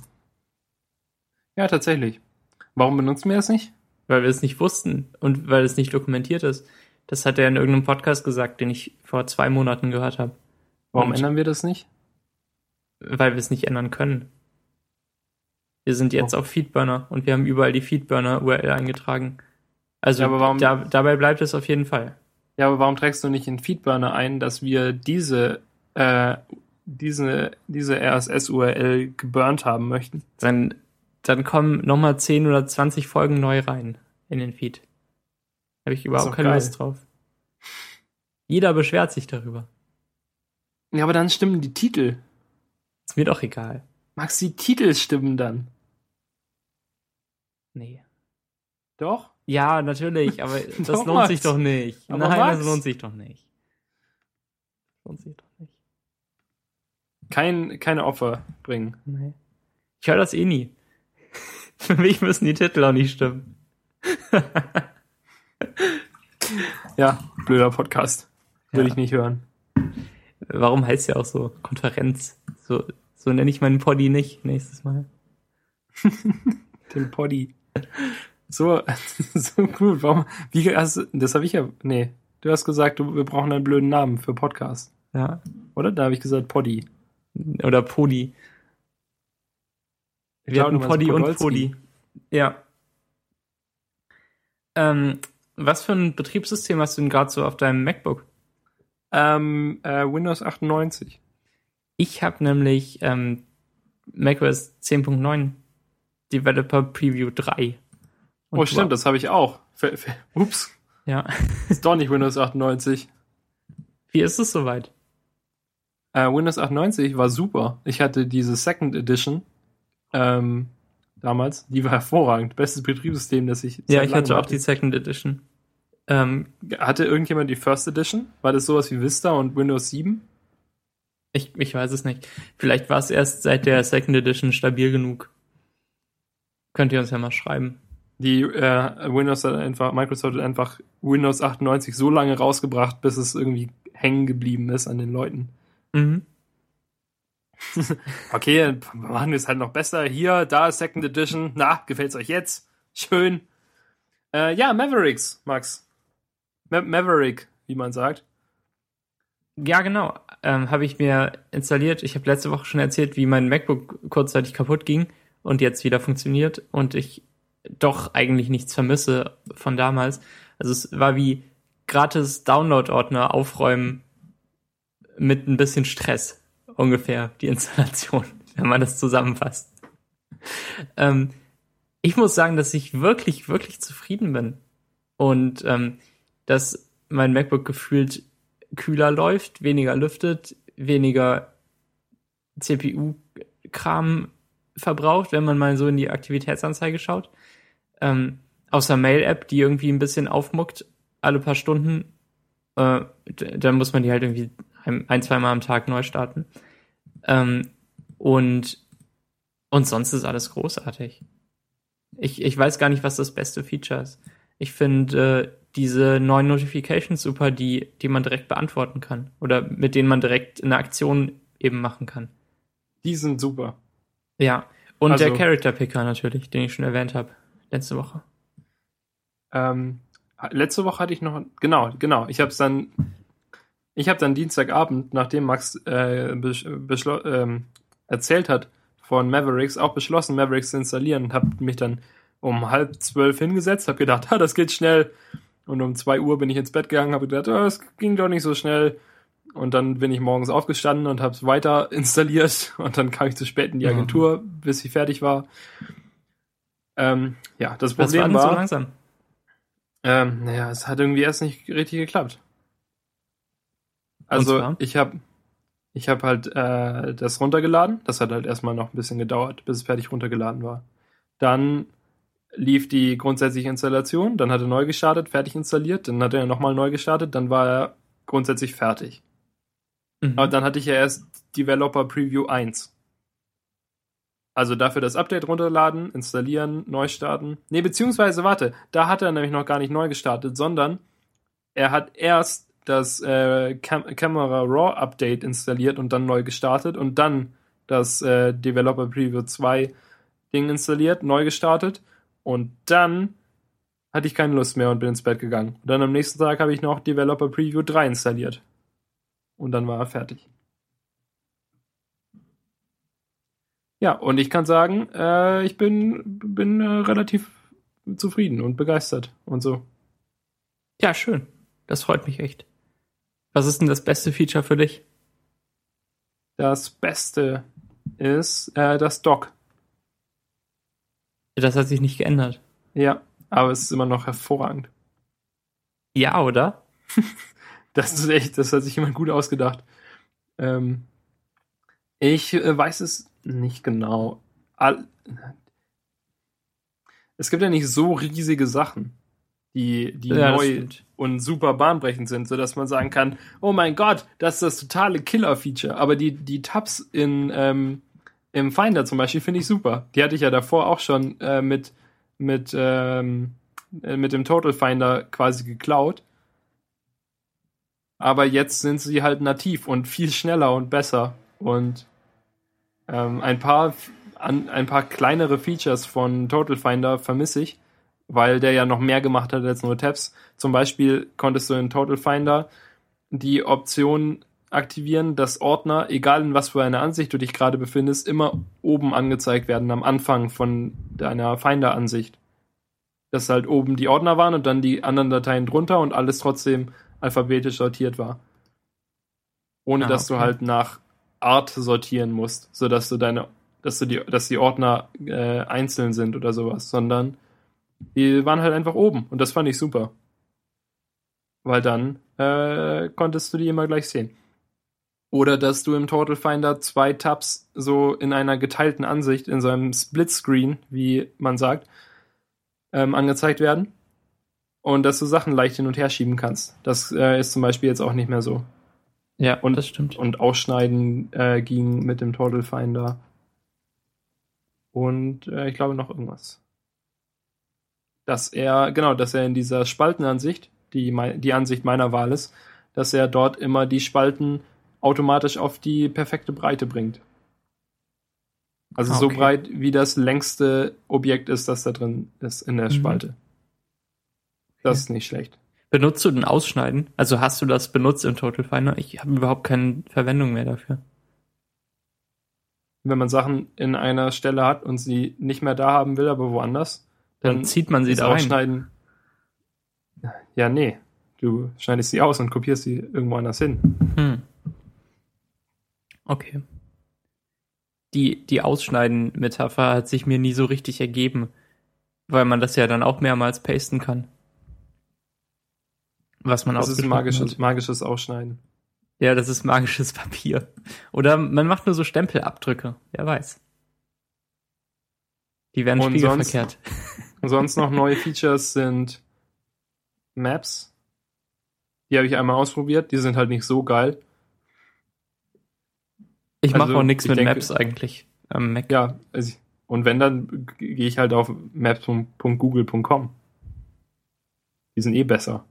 ja, tatsächlich. Warum benutzen wir das nicht? Weil wir es nicht wussten und weil es nicht dokumentiert ist. Das hat er in irgendeinem Podcast gesagt, den ich vor zwei Monaten gehört habe. Warum Und- ändern wir das nicht? Weil wir es nicht ändern können. Wir sind jetzt Oh. auf Feedburner und wir haben überall die Feedburner-URL eingetragen. Also Ja, aber warum- da, dabei bleibt es auf jeden Fall. Ja, aber warum trägst du nicht in Feedburner ein, dass wir diese, äh, diese, diese RSS-URL geburnt haben möchten? Dann, dann kommen nochmal 10 oder 20 Folgen neu rein in den Feed. Habe ich überhaupt keine geil. Lust drauf. Jeder beschwert sich darüber. Ja, aber dann stimmen die Titel. Ist mir doch egal. Max, die Titel stimmen dann. Nee. Doch? Ja, natürlich, aber das lohnt sich doch nicht. Aber Nein, Max. das lohnt sich doch nicht. Lohnt sich doch nicht. Kein, keine Opfer bringen. Nee. Ich höre das eh nie. Für mich müssen die Titel auch nicht stimmen. Ja, blöder Podcast. Würde Ja. ich nicht hören. Warum heißt ja auch so Konferenz? So, so nenne ich meinen Poddy nicht nächstes Mal. Den Poddy. So, so gut. Warum? Wie hast du, das habe ich ja. Nee. Du hast gesagt, du, wir brauchen einen blöden Namen für Podcast. Ja. Oder? Da habe ich gesagt Poddy. Oder Podi. Wir glaub, hatten Poddy und. Podi. Ja. Ähm, was für ein Betriebssystem hast du denn gerade so auf deinem MacBook? Ähm, äh, Windows 98. Ich habe nämlich ähm, macOS 10.9 Developer Preview 3. Und oh, stimmt, das habe ich auch. F ups. Ja. Ist doch nicht Windows 98. Wie ist es soweit? Äh, Windows 98 war super. Ich hatte diese Second Edition ähm, damals. Die war hervorragend. Bestes Betriebssystem, das ich Ja, ich hatte auch die Second Edition. Ähm, Hatte irgendjemand die First Edition? War das sowas wie Vista und Windows 7? ich, ich weiß es nicht. Vielleicht war es erst seit der Second Edition stabil genug. Könnt ihr uns ja mal schreiben. Die äh, Windows hat einfach, Microsoft hat einfach Windows 98 so lange rausgebracht, bis es irgendwie hängen geblieben ist an den Leuten. Mhm. Okay, machen wir es halt noch besser. Hier, da, Second Edition. Na, gefällt's euch jetzt? Schön. Äh, ja, Mavericks, Max. Ma Maverick, wie man sagt. Ja, genau. Ähm, habe ich mir installiert. Ich habe letzte Woche schon erzählt, wie mein MacBook kurzzeitig kaputt ging und jetzt wieder funktioniert und ich doch eigentlich nichts vermisse von damals. Also es war wie gratis Download-Ordner aufräumen mit ein bisschen Stress ungefähr die Installation, wenn man das zusammenfasst. Ähm, ich muss sagen, dass ich wirklich, wirklich zufrieden bin und ähm, dass mein MacBook gefühlt kühler läuft, weniger lüftet, weniger CPU-Kram verbraucht, wenn man mal so in die Aktivitätsanzeige schaut. ähm, außer Mail-App, die irgendwie ein bisschen aufmuckt, alle paar Stunden, äh, dann muss man die halt irgendwie ein, ein zwei Mal am Tag neu starten. Ähm, und, und sonst ist alles großartig. Ich, ich weiß gar nicht, was das beste Feature ist. Ich finde äh, diese neuen Notifications super, die, die man direkt beantworten kann. Oder mit denen man direkt eine Aktion eben machen kann. Die sind super. Ja. Und also, der Character Picker natürlich, den ich schon erwähnt habe, letzte Woche. Ähm, letzte Woche hatte ich noch, genau, genau. Ich habe es dann, ich habe dann Dienstagabend, nachdem Max äh, ähm, erzählt hat von Mavericks, auch beschlossen, Mavericks zu installieren und habe mich dann um halb zwölf hingesetzt, habe gedacht, ah, das geht schnell. Und um zwei Uhr bin ich ins Bett gegangen, habe gedacht, oh, das ging doch nicht so schnell. Und dann bin ich morgens aufgestanden und habe es weiter installiert. Und dann kam ich zu spät in die Agentur, mhm. bis sie fertig war. Ähm, ja, das Problem war, so langsam? Ähm, naja, es hat irgendwie erst nicht richtig geklappt. Also ich habe ich habe halt äh, das runtergeladen. Das hat halt erstmal noch ein bisschen gedauert, bis es fertig runtergeladen war. Dann lief die grundsätzliche Installation, dann hat er neu gestartet, fertig installiert, dann hat er nochmal neu gestartet, dann war er grundsätzlich fertig. Mhm. Aber dann hatte ich ja erst Developer Preview 1. Also dafür das Update runterladen, installieren, neu starten. Nee, beziehungsweise, warte, da hat er nämlich noch gar nicht neu gestartet, sondern er hat erst das äh, Cam Camera Raw Update installiert und dann neu gestartet und dann das äh, Developer Preview 2 Ding installiert, neu gestartet und dann hatte ich keine Lust mehr und bin ins Bett gegangen. Und dann am nächsten Tag habe ich noch Developer Preview 3 installiert. Und dann war er fertig. Ja, und ich kann sagen, äh, ich bin, bin äh, relativ zufrieden und begeistert und so. Ja, schön. Das freut mich echt. Was ist denn das beste Feature für dich? Das Beste ist äh, das Dock. Das hat sich nicht geändert. Ja, aber es ist immer noch hervorragend. Ja, oder? das ist echt, das hat sich jemand gut ausgedacht. Ähm, ich äh, weiß es nicht genau. All, es gibt ja nicht so riesige Sachen, die, die ja, neu und super bahnbrechend sind, sodass man sagen kann, oh mein Gott, das ist das totale Killer-Feature. Aber die, die Tabs in, ähm, im Finder zum Beispiel finde ich super. Die hatte ich ja davor auch schon äh, mit, mit, ähm, äh, mit dem Total Finder quasi geklaut. Aber jetzt sind sie halt nativ und viel schneller und besser. Und ähm, ein paar an, ein paar kleinere Features von Total Finder vermisse ich, weil der ja noch mehr gemacht hat als nur Tabs. Zum Beispiel konntest du in Total Finder die Option aktivieren, dass Ordner, egal in was für einer Ansicht du dich gerade befindest, immer oben angezeigt werden am Anfang von deiner Finder-Ansicht. Dass halt oben die Ordner waren und dann die anderen Dateien drunter und alles trotzdem alphabetisch sortiert war. Ohne ah, dass du halt nach Art sortieren musst, sodass du deine, dass du die, dass die Ordner äh, einzeln sind oder sowas, sondern die waren halt einfach oben und das fand ich super. Weil dann äh, konntest du die immer gleich sehen. Oder dass du im Total Finder zwei Tabs so in einer geteilten Ansicht, in so einem Split-Screen, wie man sagt, ähm, angezeigt werden. Und dass du Sachen leicht hin und her schieben kannst. Das äh, ist zum Beispiel jetzt auch nicht mehr so. Ja, und, das stimmt. Und Ausschneiden äh, ging mit dem Total Finder. Und äh, ich glaube noch irgendwas. Dass er, genau, dass er in dieser Spaltenansicht, die die Ansicht meiner Wahl ist, dass er dort immer die Spalten automatisch auf die perfekte Breite bringt. Also okay. so breit, wie das längste Objekt ist, das da drin ist in der mhm. Das ist nicht schlecht. Benutzt du den Ausschneiden? Also hast du das benutzt im Total Finder? Ich habe überhaupt keine Verwendung mehr dafür. Wenn man Sachen in einer Stelle hat und sie nicht mehr da haben will, aber woanders, dann, dann zieht man sie da Ausschneiden. Rein. Ja, nee. Du schneidest sie aus und kopierst sie irgendwo anders hin. Hm. Okay. Die, die Ausschneiden-Metapher hat sich mir nie so richtig ergeben, weil man das ja dann auch mehrmals pasten kann. Was man Das ist magisches, magisches Ausschneiden. Ja, das ist magisches Papier. Oder man macht nur so Stempelabdrücke. Wer weiß. Die werden Und spiegelverkehrt. Sonst noch neue Features sind Maps. Die habe ich einmal ausprobiert. Die sind halt nicht so geil. Ich Also, mache auch nichts ich mit denke- Maps eigentlich am Mac. Ja, also ich, und wenn, dann gehe ich halt auf maps.google.com. Die sind eh besser.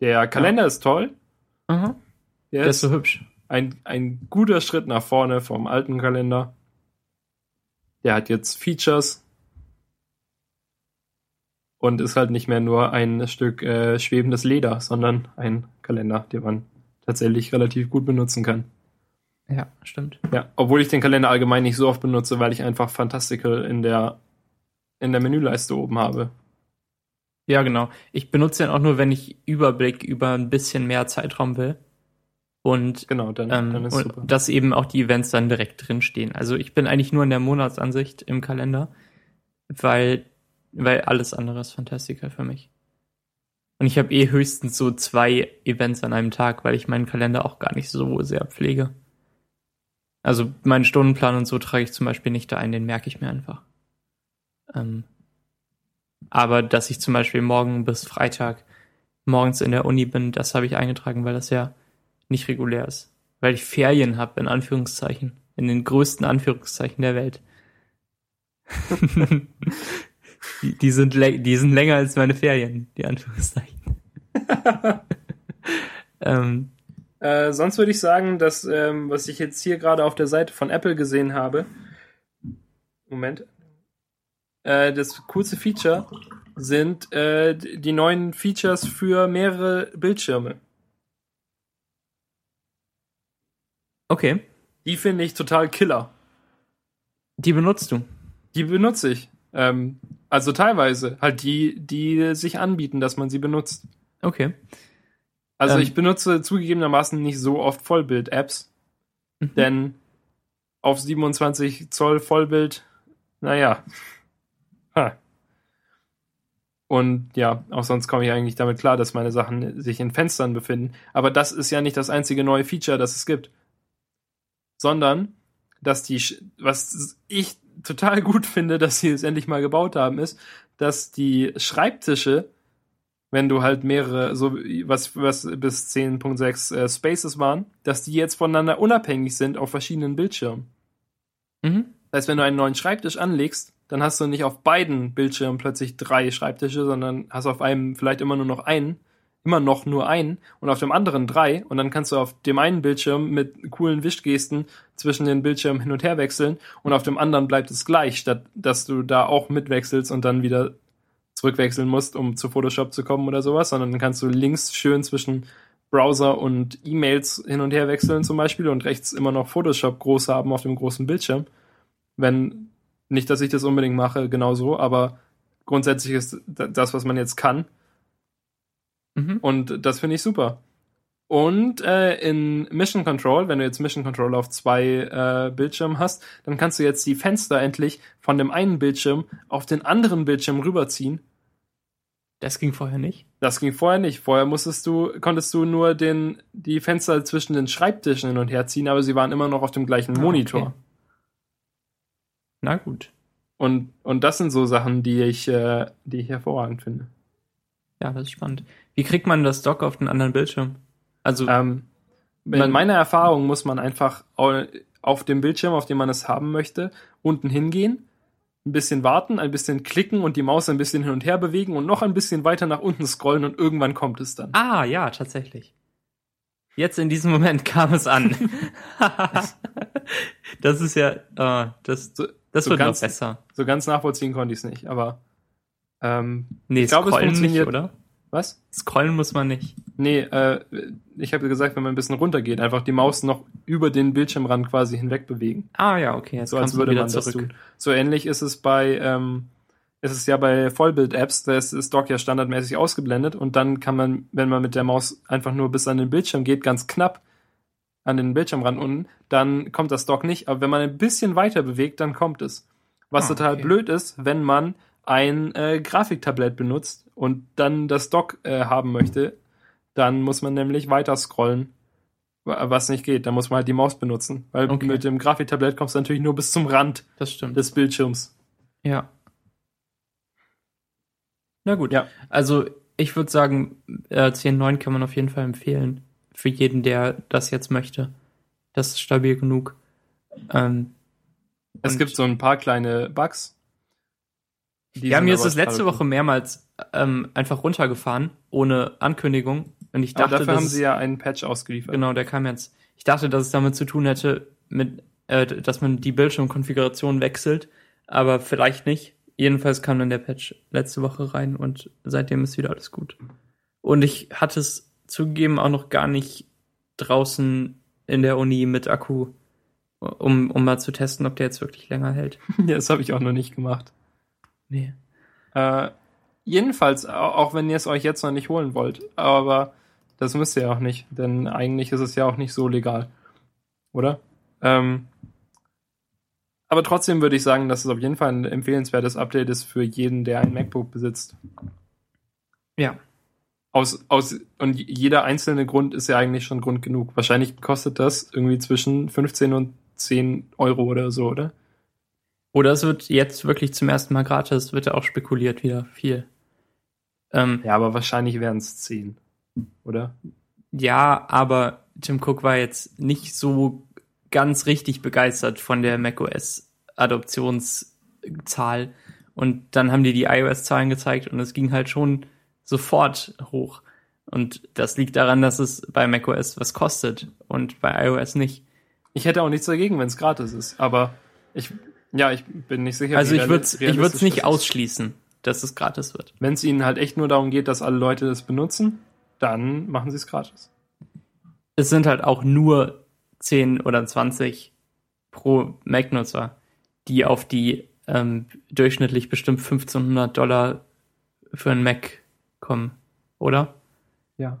Der Kalender ist toll. Aha. Der, Der ist ist so hübsch. ein, ein guter Schritt nach vorne vom alten Kalender. Der hat jetzt Features. Und ist halt nicht mehr nur ein Stück äh, schwebendes Leder, sondern ein Kalender, den man tatsächlich relativ gut benutzen kann. Ja, stimmt. Ja, obwohl ich den Kalender allgemein nicht so oft benutze, weil ich einfach Fantastical in der, in der Menüleiste oben habe. Ja, genau. Ich benutze den auch nur, wenn ich Überblick über ein bisschen mehr Zeitraum will. Und, Genau, dann, ähm, dann ist und super. dass eben auch die Events dann direkt drinstehen. Also ich bin eigentlich nur in der Monatsansicht im Kalender, weil, weil alles andere ist Fantastica für mich. Und ich habe eh höchstens so zwei Events an einem Tag, weil ich meinen Kalender auch gar nicht so sehr pflege. Also meinen Stundenplan und so trage ich zum Beispiel nicht da ein, den merke ich mir einfach. Ähm, aber dass ich zum Beispiel morgen bis Freitag morgens in der Uni bin, das habe ich eingetragen, weil das ja nicht regulär ist. Weil ich Ferien habe, in Anführungszeichen. In den größten Anführungszeichen der Welt. die, die, sind die sind länger als meine Ferien, die Anführungszeichen. ähm, Äh, sonst würde ich sagen, dass, ähm, was ich jetzt hier gerade auf der Seite von Apple gesehen habe, Moment, äh, das coolste Feature sind äh, die neuen Features für mehrere Bildschirme. okay, Die finde ich total killer. die benutzt du. Die benutze ich. Ähm, also teilweise. Halt die, die sich anbieten, dass man sie benutzt. Okay. Also Ähm. ich benutze zugegebenermaßen nicht so oft Vollbild-Apps, Mhm. denn auf 27 Zoll Vollbild, naja. Ha. Und ja, auch sonst komme ich eigentlich damit klar, dass meine Sachen sich in Fenstern befinden. Aber das ist ja nicht das einzige neue Feature, das es gibt. Sondern, dass die, was ich total gut finde, dass sie es endlich mal gebaut haben, ist, dass die Schreibtische wenn du halt mehrere, so was, was bis 10.6 äh, Spaces waren, dass die jetzt voneinander unabhängig sind auf verschiedenen Bildschirmen. Mhm. Das heißt, wenn du einen neuen Schreibtisch anlegst, dann hast du nicht auf beiden Bildschirmen plötzlich drei Schreibtische, sondern hast auf einem vielleicht immer nur noch einen, immer noch nur einen und auf dem anderen drei und dann kannst du auf dem einen Bildschirm mit coolen Wischgesten zwischen den Bildschirmen hin und her wechseln und auf dem anderen bleibt es gleich, statt dass du da auch mitwechselst und dann wieder zurückwechseln musst, um zu Photoshop zu kommen oder sowas, sondern dann kannst du links schön zwischen Browser und E-Mails hin und her wechseln zum Beispiel und rechts immer noch Photoshop groß haben auf dem großen Bildschirm. Wenn, nicht, dass ich das unbedingt mache, genauso, aber grundsätzlich ist da- das, was man jetzt kann. Mhm. Und das finde ich super. Und äh, in Mission Control, wenn du jetzt Mission Control auf zwei äh, Bildschirmen hast, dann kannst du jetzt die Fenster endlich von dem einen Bildschirm auf den anderen Bildschirm rüberziehen. Das ging vorher nicht. Das ging vorher nicht. Vorher musstest du, konntest du nur den, die Fenster zwischen den Schreibtischen hin und her ziehen, aber sie waren immer noch auf dem gleichen Ah, Monitor. okay. Na gut. Und, und das sind so Sachen, die ich, äh, die ich hervorragend finde. Ja, das ist spannend. Wie kriegt man das Dock auf den anderen Bildschirm? Also, Ähm, in meiner Erfahrung muss man einfach au- auf dem Bildschirm, auf dem man es haben möchte, unten hingehen, ein bisschen warten, ein bisschen klicken und die Maus ein bisschen hin und her bewegen und noch ein bisschen weiter nach unten scrollen und irgendwann kommt es dann. ah, ja, tatsächlich. Jetzt in diesem Moment kam es an. das ist ja, äh, das, So- das so wird noch ganz- besser. So ganz nachvollziehen konnte ich es nicht, aber ähm, Nee, Ich glaube, es scrollen nicht, funktioniert- oder? was? Scrollen muss man nicht. Nee, äh, ich habe gesagt, wenn man ein bisschen runtergeht, einfach die Maus noch über den Bildschirmrand quasi hinweg bewegen. Ah ja, okay, jetzt so als würde man das zurück. tun. So ähnlich ist es bei, ähm, ist es ja bei Vollbild-Apps, da ist das Dock ja standardmäßig ausgeblendet und dann kann man, wenn man mit der Maus einfach nur bis an den Bildschirm geht, ganz knapp an den Bildschirmrand unten, dann kommt das Dock nicht, aber wenn man ein bisschen weiter bewegt, dann kommt es. Was Ah, total okay. blöd ist, wenn man ein äh, Grafiktablett benutzt und dann das Dock äh, haben möchte, dann muss man nämlich weiter scrollen, wa- was nicht geht. Dann muss man halt die Maus benutzen, weil Okay. mit dem Grafiktablett kommst du natürlich nur bis zum Rand des Bildschirms. ja. Na gut. Ja. Also ich würde sagen, äh, 10.9 kann man auf jeden Fall empfehlen. Für jeden, der das jetzt möchte. Das ist stabil genug. Ähm, Es gibt so ein paar kleine Bugs. Die ja, mir ist es letzte Woche mehrmals ähm, einfach runtergefahren, ohne Ankündigung. Und ich okay. Aber dachte, dafür dass haben es- sie ja einen Patch ausgeliefert. Genau, der kam jetzt. Ich dachte, dass es damit zu tun hätte, mit, äh, dass man die Bildschirmkonfiguration wechselt, aber vielleicht nicht. Jedenfalls kam dann der Patch letzte Woche rein und seitdem ist wieder alles gut. Und ich hatte es zugegeben auch noch gar nicht draußen in der Uni mit Akku, um, um mal zu testen, ob der jetzt wirklich länger hält. Ja, das habe ich auch noch nicht gemacht. Nee. Äh, jedenfalls, au- auch wenn ihr es euch jetzt noch nicht holen wollt, aber das müsst ihr ja auch nicht, denn eigentlich ist es ja auch nicht so legal. Oder? Ähm, aber trotzdem würde ich sagen, dass es auf jeden Fall ein empfehlenswertes Update ist für jeden, der ein MacBook besitzt. Ja. Aus, aus, und jeder einzelne Grund ist ja eigentlich schon Grund genug. Wahrscheinlich kostet das irgendwie zwischen 15 und 10 Euro oder so, oder? Oder es wird jetzt wirklich zum ersten Mal gratis, wird ja auch spekuliert wieder viel. Ähm, Ja, aber wahrscheinlich wären es 10, oder? Ja, aber Tim Cook war jetzt nicht so ganz richtig begeistert von der macOS Adoptionszahl. Und dann haben die die iOS-Zahlen gezeigt und es ging halt schon sofort hoch. Und das liegt daran, dass es bei macOS was kostet und bei iOS nicht. Ich hätte auch nichts dagegen, wenn es gratis ist, aber ich, ja, ich bin nicht sicher. Also ich würde es ich würd's nicht aus. ausschließen, dass es gratis wird. Wenn es ihnen halt echt nur darum geht, dass alle Leute das benutzen, dann machen sie es gratis. Es sind halt auch nur 10 oder 20 pro Mac-Nutzer, die auf die ähm, durchschnittlich bestimmt 1500 Dollar für einen Mac kommen, oder? Ja.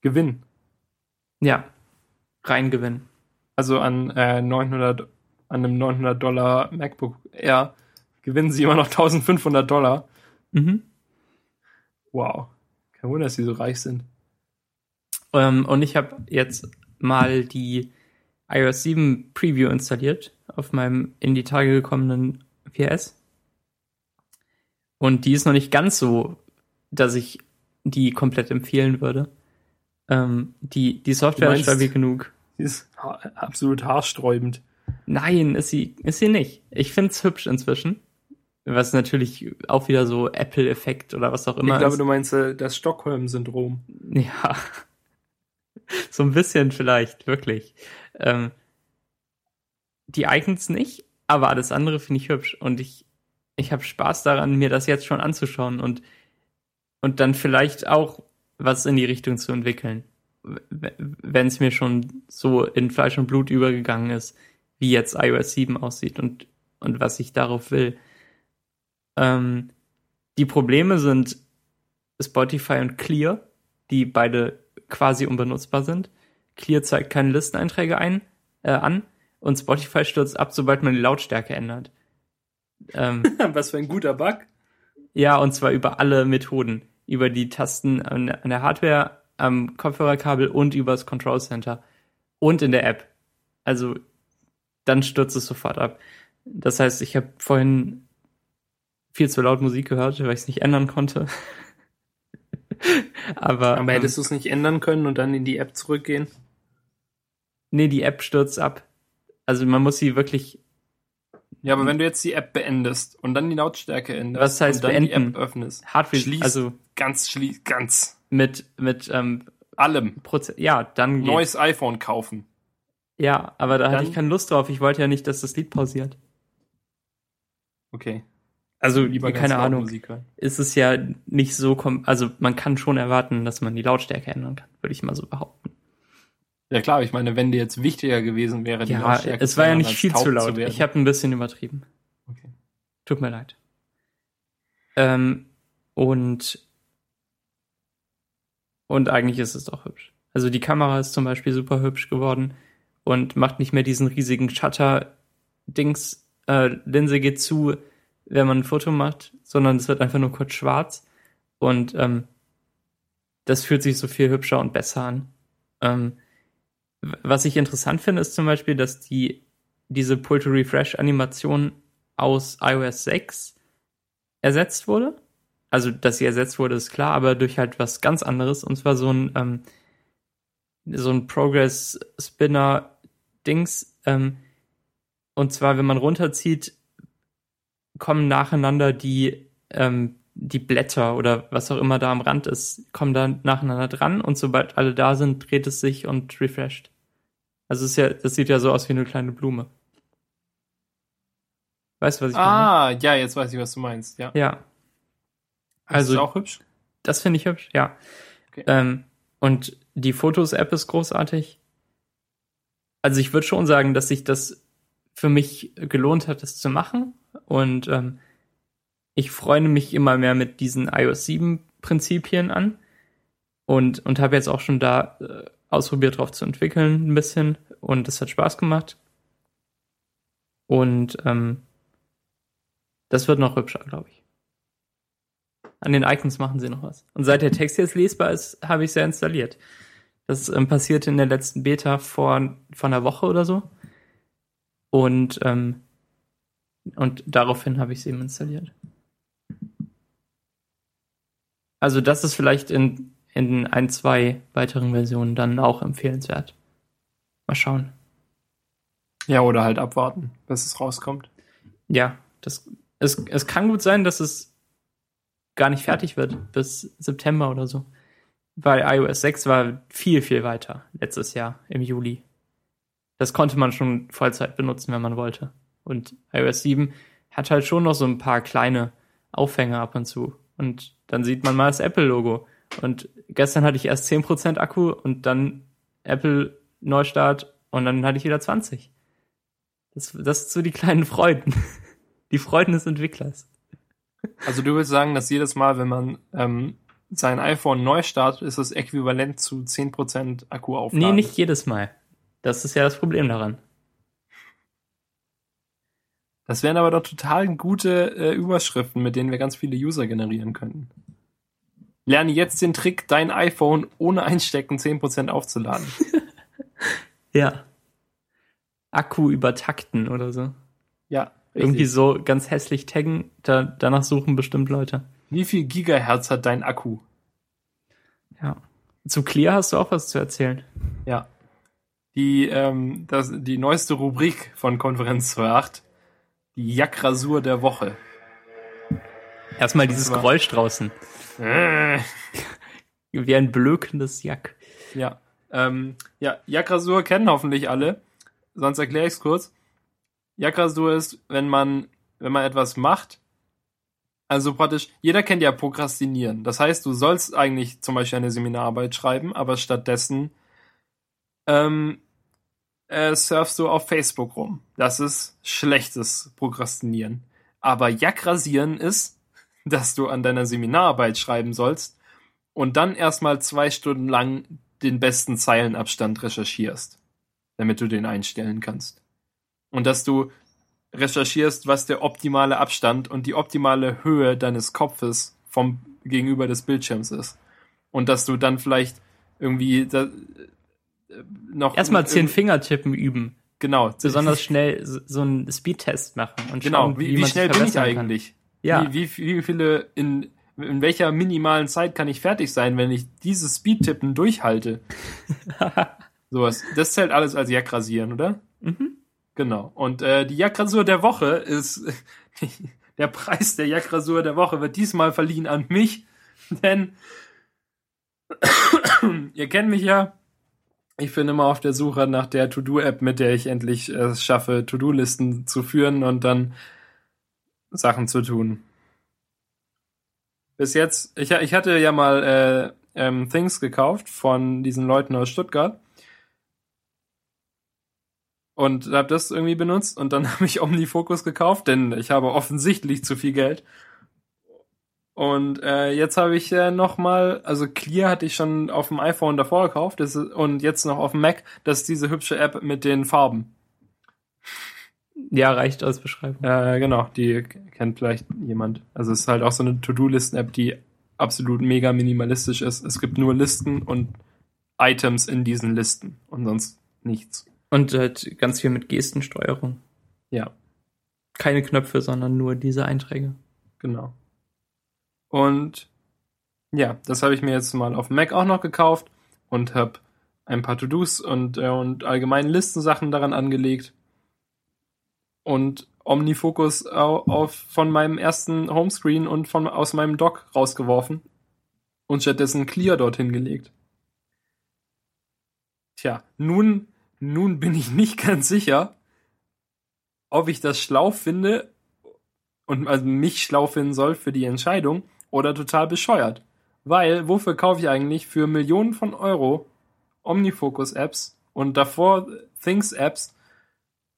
Gewinn. Ja, Reingewinn. Also an äh, 900, an einem 900 Dollar MacBook Air gewinnen sie immer noch 1500 Dollar. Mhm. Wow. Kein Wunder, dass sie so reich sind. Ähm, und ich habe jetzt mal die iOS 7 Preview installiert auf meinem in die Tage gekommenen 4S. Und die ist noch nicht ganz so, dass ich die komplett empfehlen würde. Ähm, die, die Software Du ist meinst- stabil genug. Sie ist ha absolut haarsträubend. Nein, ist sie, ist sie nicht. Ich find's hübsch inzwischen. Was natürlich auch wieder so Apple-Effekt oder was auch immer ich glaube, ist. du meinst äh, das Stockholm-Syndrom. Ja. so ein bisschen vielleicht, wirklich. Ähm, die Icons nicht, aber alles andere finde ich hübsch. Und ich, ich habe Spaß daran, mir das jetzt schon anzuschauen und, und dann vielleicht auch was in die Richtung zu entwickeln. Wenn es mir schon so in Fleisch und Blut übergegangen ist, wie jetzt iOS 7 aussieht und, und was ich darauf will. Ähm, die Probleme sind Spotify und Clear, die beide quasi unbenutzbar sind. Clear zeigt keine Listeneinträge ein, äh, an und Spotify stürzt ab, sobald man die Lautstärke ändert. Ähm, Was für ein guter Bug. ja, und zwar über alle Methoden. Über die Tasten an, an der Hardware, am Kopfhörerkabel und übers Control Center. Und in der App. Also, dann stürzt es sofort ab. Das heißt, ich habe vorhin viel zu laut Musik gehört, weil ich es nicht ändern konnte. Aber, Aber ähm, hättest du es nicht ändern können und dann in die App zurückgehen? nee, die App stürzt ab. Also man muss sie wirklich Ja, aber wenn du jetzt die App beendest und dann die Lautstärke änderst Was heißt und dann die beenden? App öffnest, Schließ. also ganz schließ, ganz mit mit ähm, allem Proze ja, dann geht's. neues iPhone kaufen. Ja, aber da hatte Dann- ich keine Lust drauf. Ich wollte ja nicht, dass das Lied pausiert. Okay. Also Lieber keine Ahnung. Ist es ja nicht so kom also man kann schon erwarten, dass man die Lautstärke ändern kann, würde ich mal so behaupten. Ja klar, ich meine, wenn dir jetzt wichtiger gewesen wäre, die Ja, Lautstärke es war ja nicht viel zu laut. werden. ich habe ein bisschen übertrieben. okay. Tut mir leid. Ähm, und und eigentlich ist es doch hübsch. Also die Kamera ist zum Beispiel super hübsch geworden und macht nicht mehr diesen riesigen Shutter-Dings. Äh, Linse geht zu, wenn man ein Foto macht, sondern es wird einfach nur kurz schwarz und ähm, das fühlt sich so viel hübscher und besser an. Ähm, was ich interessant finde, ist zum Beispiel, dass die diese Pull-to-Refresh-Animation aus iOS 6 ersetzt wurde. Also dass sie ersetzt wurde, ist klar, aber durch halt was ganz anderes. Und zwar so ein, ähm, so ein Progress-Spinner-Dings. Ähm, und zwar, wenn man runterzieht, kommen nacheinander die, ähm, die Blätter oder was auch immer da am Rand ist, kommen da nacheinander dran und sobald alle da sind, dreht es sich und refresht. Also es ja, das sieht ja so aus wie eine kleine Blume. Weißt du, was ich ah, meine? Ah, ja, jetzt weiß ich, was du meinst. Ja. Ja. Also, das ist auch hübsch? Das finde ich hübsch, ja. Okay. Ähm, und die Fotos-App ist großartig. Also ich würde schon sagen, dass sich das für mich gelohnt hat, das zu machen. Und ähm, ich freue mich immer mehr mit diesen iOS 7 Prinzipien an und, und habe jetzt auch schon da äh, ausprobiert, drauf zu entwickeln ein bisschen und es hat Spaß gemacht. Und ähm, das wird noch hübscher, glaube ich. An den Icons machen sie noch was. Und seit der Text jetzt lesbar ist, habe ich es ja installiert. Das ähm, passierte in der letzten Beta vor, vor einer Woche oder so. Und, ähm, und daraufhin habe ich es eben installiert. Also das ist vielleicht in, in ein, zwei weiteren Versionen dann auch empfehlenswert. Mal schauen. Ja, oder halt abwarten, bis es rauskommt. Ja, das, es, es kann gut sein, dass es gar nicht fertig wird bis September oder so. Weil iOS 6 war viel, viel weiter letztes Jahr im Juli. Das konnte man schon Vollzeit benutzen, wenn man wollte. Und iOS 7 hat halt schon noch so ein paar kleine Aufhänger ab und zu. Und dann sieht man mal das Apple-Logo. Und gestern hatte ich erst 10% Akku und dann Apple Neustart und dann hatte ich wieder 20. Das, das sind so die kleinen Freuden. Die Freuden des Entwicklers. Also du willst sagen, dass jedes Mal, wenn man ähm, sein iPhone neu startet, ist es äquivalent zu 10% Akku aufladen? Nee, nicht jedes Mal. Das ist ja das Problem daran. Das wären aber doch total gute äh, Überschriften, mit denen wir ganz viele User generieren könnten. Lerne jetzt den Trick, dein iPhone ohne Einstecken 10% aufzuladen. ja. Akku übertakten oder so. Ja. Irgendwie so ganz hässlich taggen, da, danach suchen bestimmt Leute. Wie viel Gigahertz hat dein Akku? Ja. Zu Clear hast du auch was zu erzählen. Ja. Die, ähm, das, die neueste Rubrik von Konferenz 2.8 die Jackrasur der Woche. Erstmal dieses Geräusch draußen. Äh. Wie ein blökendes Jack. Ja. Ähm, ja, Jackrasur kennen hoffentlich alle. Sonst erkläre ich es kurz. Jackrasur ist, wenn man, wenn man etwas macht, also praktisch, jeder kennt ja Prokrastinieren. Das heißt, du sollst eigentlich zum Beispiel eine Seminararbeit schreiben, aber stattdessen ähm, äh, surfst du auf Facebook rum. Das ist schlechtes Prokrastinieren. Aber Jackrasieren ist, dass du an deiner Seminararbeit schreiben sollst und dann erstmal zwei Stunden lang den besten Zeilenabstand recherchierst, damit du den einstellen kannst. Und dass du recherchierst, was der optimale Abstand und die optimale Höhe deines Kopfes vom gegenüber des Bildschirms ist. Und dass du dann vielleicht irgendwie noch. Erstmal zehn Fingertippen üben. Genau. Besonders schnell so einen Speedtest machen und genau. schauen, wie, wie, wie schnell bin ich eigentlich? Kann. Ja. Wie, wie, wie viele in, in welcher minimalen Zeit kann ich fertig sein, wenn ich dieses Speedtippen durchhalte? Sowas. Das zählt alles als Jackrasieren, oder? Mhm. Genau. Und äh, die Jackrasur der Woche ist der Preis der Jackrasur der Woche wird diesmal verliehen an mich, denn ihr kennt mich ja ich bin immer auf der Suche nach der To-Do-App, mit der ich endlich es schaffe, To-Do-Listen zu führen und dann Sachen zu tun. Bis jetzt, ich, ich hatte ja mal äh, ähm, Things gekauft von diesen Leuten aus Stuttgart und habe das irgendwie benutzt und dann habe ich OmniFocus gekauft, denn ich habe offensichtlich zu viel Geld und äh, jetzt habe ich äh, noch mal, also Clear hatte ich schon auf dem iPhone davor gekauft ist, und jetzt noch auf dem Mac. Das ist diese hübsche App mit den Farben. Ja, reicht als Beschreibung. Äh, genau, die kennt vielleicht jemand. Also es ist halt auch so eine To-Do-Listen-App, die absolut mega minimalistisch ist. Es gibt nur Listen und Items in diesen Listen und sonst nichts. Und halt ganz viel mit Gestensteuerung. Ja. Keine Knöpfe, sondern nur diese Einträge. Genau. Und ja, das habe ich mir jetzt mal auf Mac auch noch gekauft und habe ein paar To-Dos und, äh, und allgemeine Listensachen daran angelegt. Und Omnifocus auf, auf, von meinem ersten Homescreen und von, aus meinem Dock rausgeworfen und stattdessen Clear dorthin gelegt. Tja, nun, nun bin ich nicht ganz sicher, ob ich das schlau finde und also mich schlau finden soll für die Entscheidung oder total bescheuert. Weil, wofür kaufe ich eigentlich für Millionen von Euro Omnifocus-Apps und davor Things-Apps,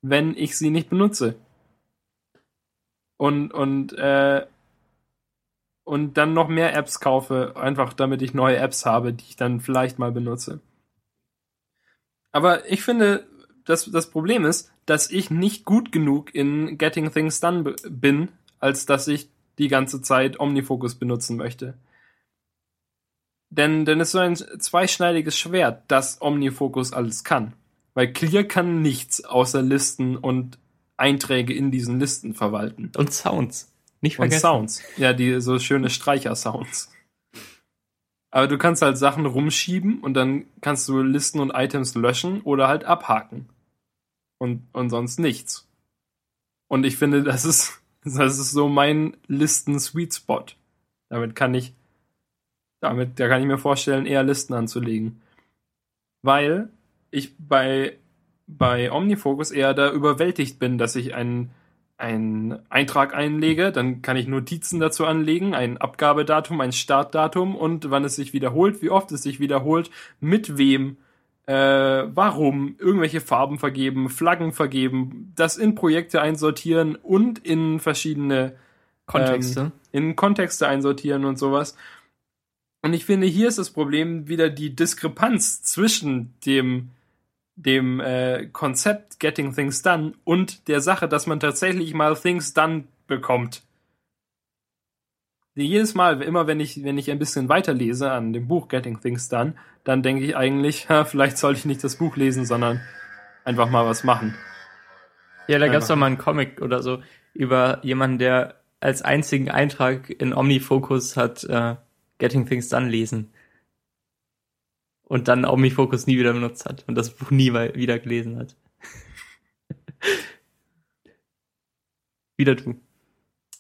wenn ich sie nicht benutze? Und, und, äh, und dann noch mehr Apps kaufe, einfach damit ich neue Apps habe, die ich dann vielleicht mal benutze. Aber ich finde, das, das Problem ist, dass ich nicht gut genug in Getting Things Done bin, als dass ich die ganze Zeit Omnifocus benutzen möchte. Denn, denn es ist so ein zweischneidiges Schwert, das Omnifocus alles kann. Weil Clear kann nichts außer Listen und Einträge in diesen Listen verwalten. Und Sounds. Nicht vergessen. Und Sounds. Ja, die so schöne Streicher-Sounds. Aber du kannst halt Sachen rumschieben und dann kannst du Listen und Items löschen oder halt abhaken. Und, und sonst nichts. Und ich finde, das ist, das ist so mein Listen-Sweet Spot. Damit kann ich damit, da kann ich mir vorstellen, eher Listen anzulegen. Weil ich bei, bei Omnifocus eher da überwältigt bin, dass ich einen, einen Eintrag einlege, dann kann ich Notizen dazu anlegen, ein Abgabedatum, ein Startdatum und wann es sich wiederholt, wie oft es sich wiederholt, mit wem, äh, warum, irgendwelche Farben vergeben, Flaggen vergeben, das in Projekte einsortieren und in verschiedene Kontexte. Ähm, in Kontexte einsortieren und sowas. Und ich finde, hier ist das Problem wieder die Diskrepanz zwischen dem, dem äh, Konzept Getting Things Done und der Sache, dass man tatsächlich mal Things Done bekommt. Jedes Mal, immer wenn ich, wenn ich ein bisschen weiterlese an dem Buch Getting Things Done, dann denke ich eigentlich, ha, vielleicht sollte ich nicht das Buch lesen, sondern einfach mal was machen. Ja, da gab es doch mal einen Comic oder so über jemanden, der als einzigen Eintrag in Omnifocus hat äh, Getting Things Done lesen. Und dann Omnifocus nie wieder benutzt hat und das Buch nie wieder gelesen hat. wieder du.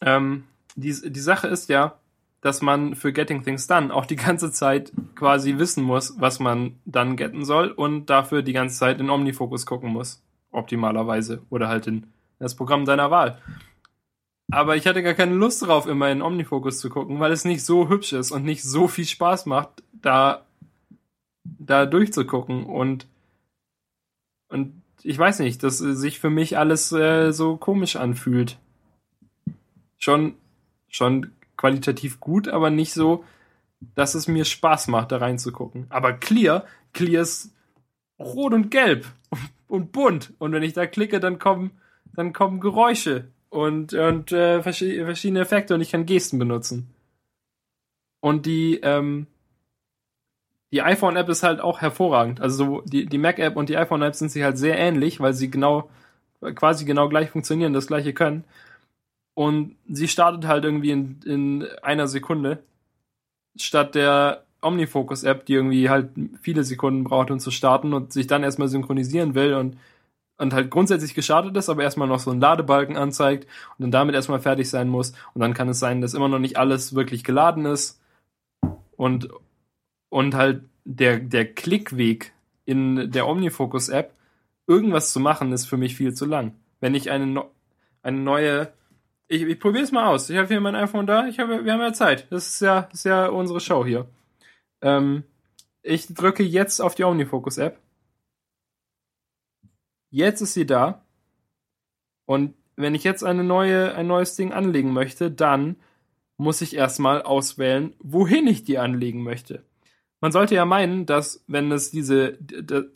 Ähm, die, die Sache ist ja, dass man für Getting Things Done auch die ganze Zeit quasi wissen muss, was man dann getten soll und dafür die ganze Zeit in Omnifocus gucken muss. Optimalerweise. Oder halt in das Programm deiner Wahl. Aber ich hatte gar keine Lust drauf, immer in Omnifocus zu gucken, weil es nicht so hübsch ist und nicht so viel Spaß macht, da, da durchzugucken. Und, und ich weiß nicht, dass sich für mich alles äh, so komisch anfühlt. Schon, schon qualitativ gut, aber nicht so, dass es mir Spaß macht, da reinzugucken. Aber Clear, Clear ist rot und gelb und bunt. Und wenn ich da klicke, dann kommen, dann kommen Geräusche und, und äh, verschiedene Effekte und ich kann Gesten benutzen. Und die, ähm, die iPhone-App ist halt auch hervorragend. Also so die, die Mac-App und die iPhone-App sind sich halt sehr ähnlich, weil sie genau, quasi genau gleich funktionieren, das gleiche können. Und sie startet halt irgendwie in, in einer Sekunde, statt der Omnifocus-App, die irgendwie halt viele Sekunden braucht, um zu starten und sich dann erstmal synchronisieren will und und halt grundsätzlich gestartet ist, aber erstmal noch so einen Ladebalken anzeigt und dann damit erstmal fertig sein muss. Und dann kann es sein, dass immer noch nicht alles wirklich geladen ist und, und halt der, der Klickweg in der Omnifocus-App, irgendwas zu machen, ist für mich viel zu lang. Wenn ich eine, eine neue, ich, ich probiere es mal aus. Ich habe hier mein iPhone da, ich habe, wir haben ja Zeit. Das ist ja, das ist ja unsere Show hier. Ähm, ich drücke jetzt auf die Omnifocus-App Jetzt ist sie da. Und wenn ich jetzt eine neue, ein neues Ding anlegen möchte, dann muss ich erstmal auswählen, wohin ich die anlegen möchte. Man sollte ja meinen, dass wenn es diese,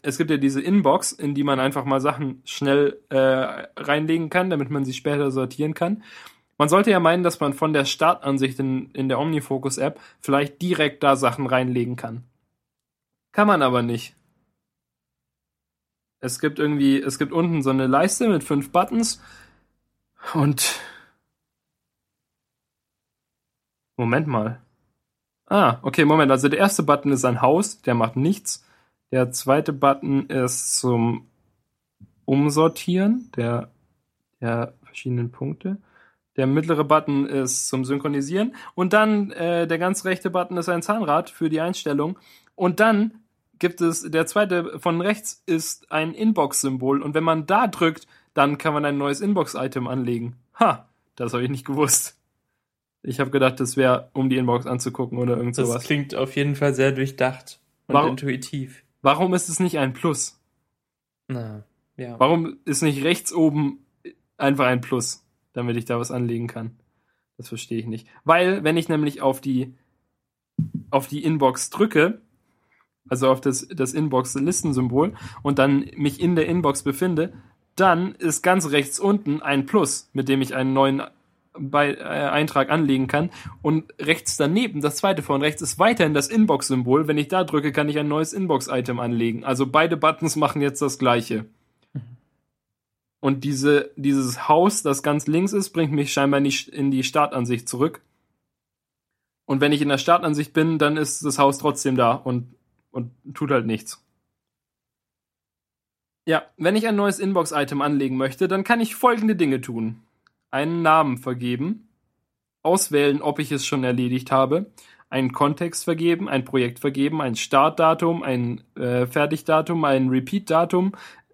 es gibt ja diese Inbox, in die man einfach mal Sachen schnell äh, reinlegen kann, damit man sie später sortieren kann. Man sollte ja meinen, dass man von der Startansicht in, in der OmniFocus App vielleicht direkt da Sachen reinlegen kann. Kann man aber nicht es gibt irgendwie, es gibt unten so eine Leiste mit fünf Buttons und Moment mal. Ah, okay, Moment. Also der erste Button ist ein Haus, der macht nichts. Der zweite Button ist zum Umsortieren der, der verschiedenen Punkte. Der mittlere Button ist zum Synchronisieren. Und dann äh, der ganz rechte Button ist ein Zahnrad für die Einstellung. Und dann gibt es, der zweite von rechts ist ein Inbox-Symbol. Und wenn man da drückt, dann kann man ein neues Inbox-Item anlegen. Ha, das habe ich nicht gewusst. Ich habe gedacht, das wäre, um die Inbox anzugucken oder irgend sowas. Das klingt auf jeden Fall sehr durchdacht und Warum- intuitiv. Warum ist es nicht ein Plus? Na, ja. Warum ist nicht rechts oben einfach ein Plus, damit ich da was anlegen kann? Das verstehe ich nicht. Weil, wenn ich nämlich auf die, auf die Inbox drücke, also auf das, das Inbox-Listensymbol und dann mich in der Inbox befinde, dann ist ganz rechts unten ein Plus, mit dem ich einen neuen bei, äh, Eintrag anlegen kann. Und rechts daneben, das zweite von rechts, ist weiterhin das Inbox-Symbol. Wenn ich da drücke, kann ich ein neues Inbox-Item anlegen. Also beide Buttons machen jetzt das gleiche. Und diese, dieses Haus, das ganz links ist, bringt mich scheinbar in die, in die Startansicht zurück. Und wenn ich in der Startansicht bin, dann ist das Haus trotzdem da und, und tut halt nichts. Ja, wenn ich ein neues Inbox-Item anlegen möchte, dann kann ich folgende Dinge tun. Einen Namen vergeben, auswählen, ob ich es schon erledigt habe, einen Kontext vergeben, ein Projekt vergeben, ein Startdatum, ein äh, Fertigdatum, ein Repeat-Datum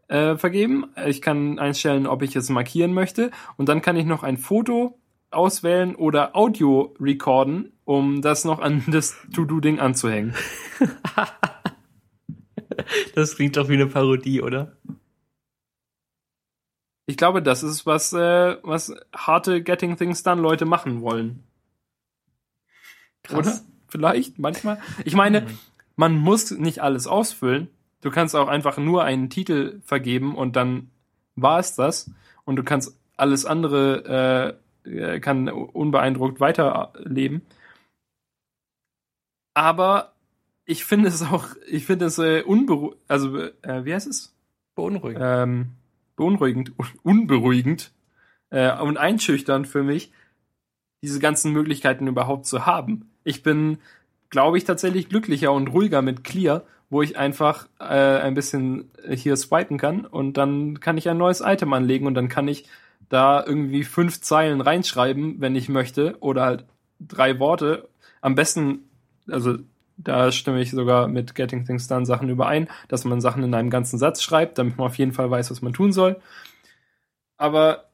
äh, vergeben. Ich kann einstellen, ob ich es markieren möchte und dann kann ich noch ein Foto auswählen oder Audio recorden, um das noch an das To-Do-Ding anzuhängen. Das klingt doch wie eine Parodie, oder? Ich glaube, das ist was, äh, was harte Getting Things Done Leute machen wollen. Oder? Vielleicht, manchmal. Ich meine, Mhm. man muss nicht alles ausfüllen. Du kannst auch einfach nur einen Titel vergeben und dann war es das. Und du kannst alles andere äh, äh, kann unbeeindruckt weiterleben. Aber ich finde es auch, ich finde es äh, unberuhigend, also äh, wie heißt es? Beunruhigend. ähm, beunruhigend, unberuhigend äh, und einschüchternd für mich, diese ganzen Möglichkeiten überhaupt zu haben. Ich bin, glaube ich, tatsächlich glücklicher und ruhiger mit Clear, wo ich einfach äh, ein bisschen hier swipen kann und dann kann ich ein neues Item anlegen und dann kann ich da irgendwie fünf Zeilen reinschreiben, wenn ich möchte, oder halt drei Worte. Am besten, also da stimme ich sogar mit Getting Things Done Sachen überein, dass man Sachen in einem ganzen Satz schreibt, damit man auf jeden Fall weiß, was man tun soll. Aber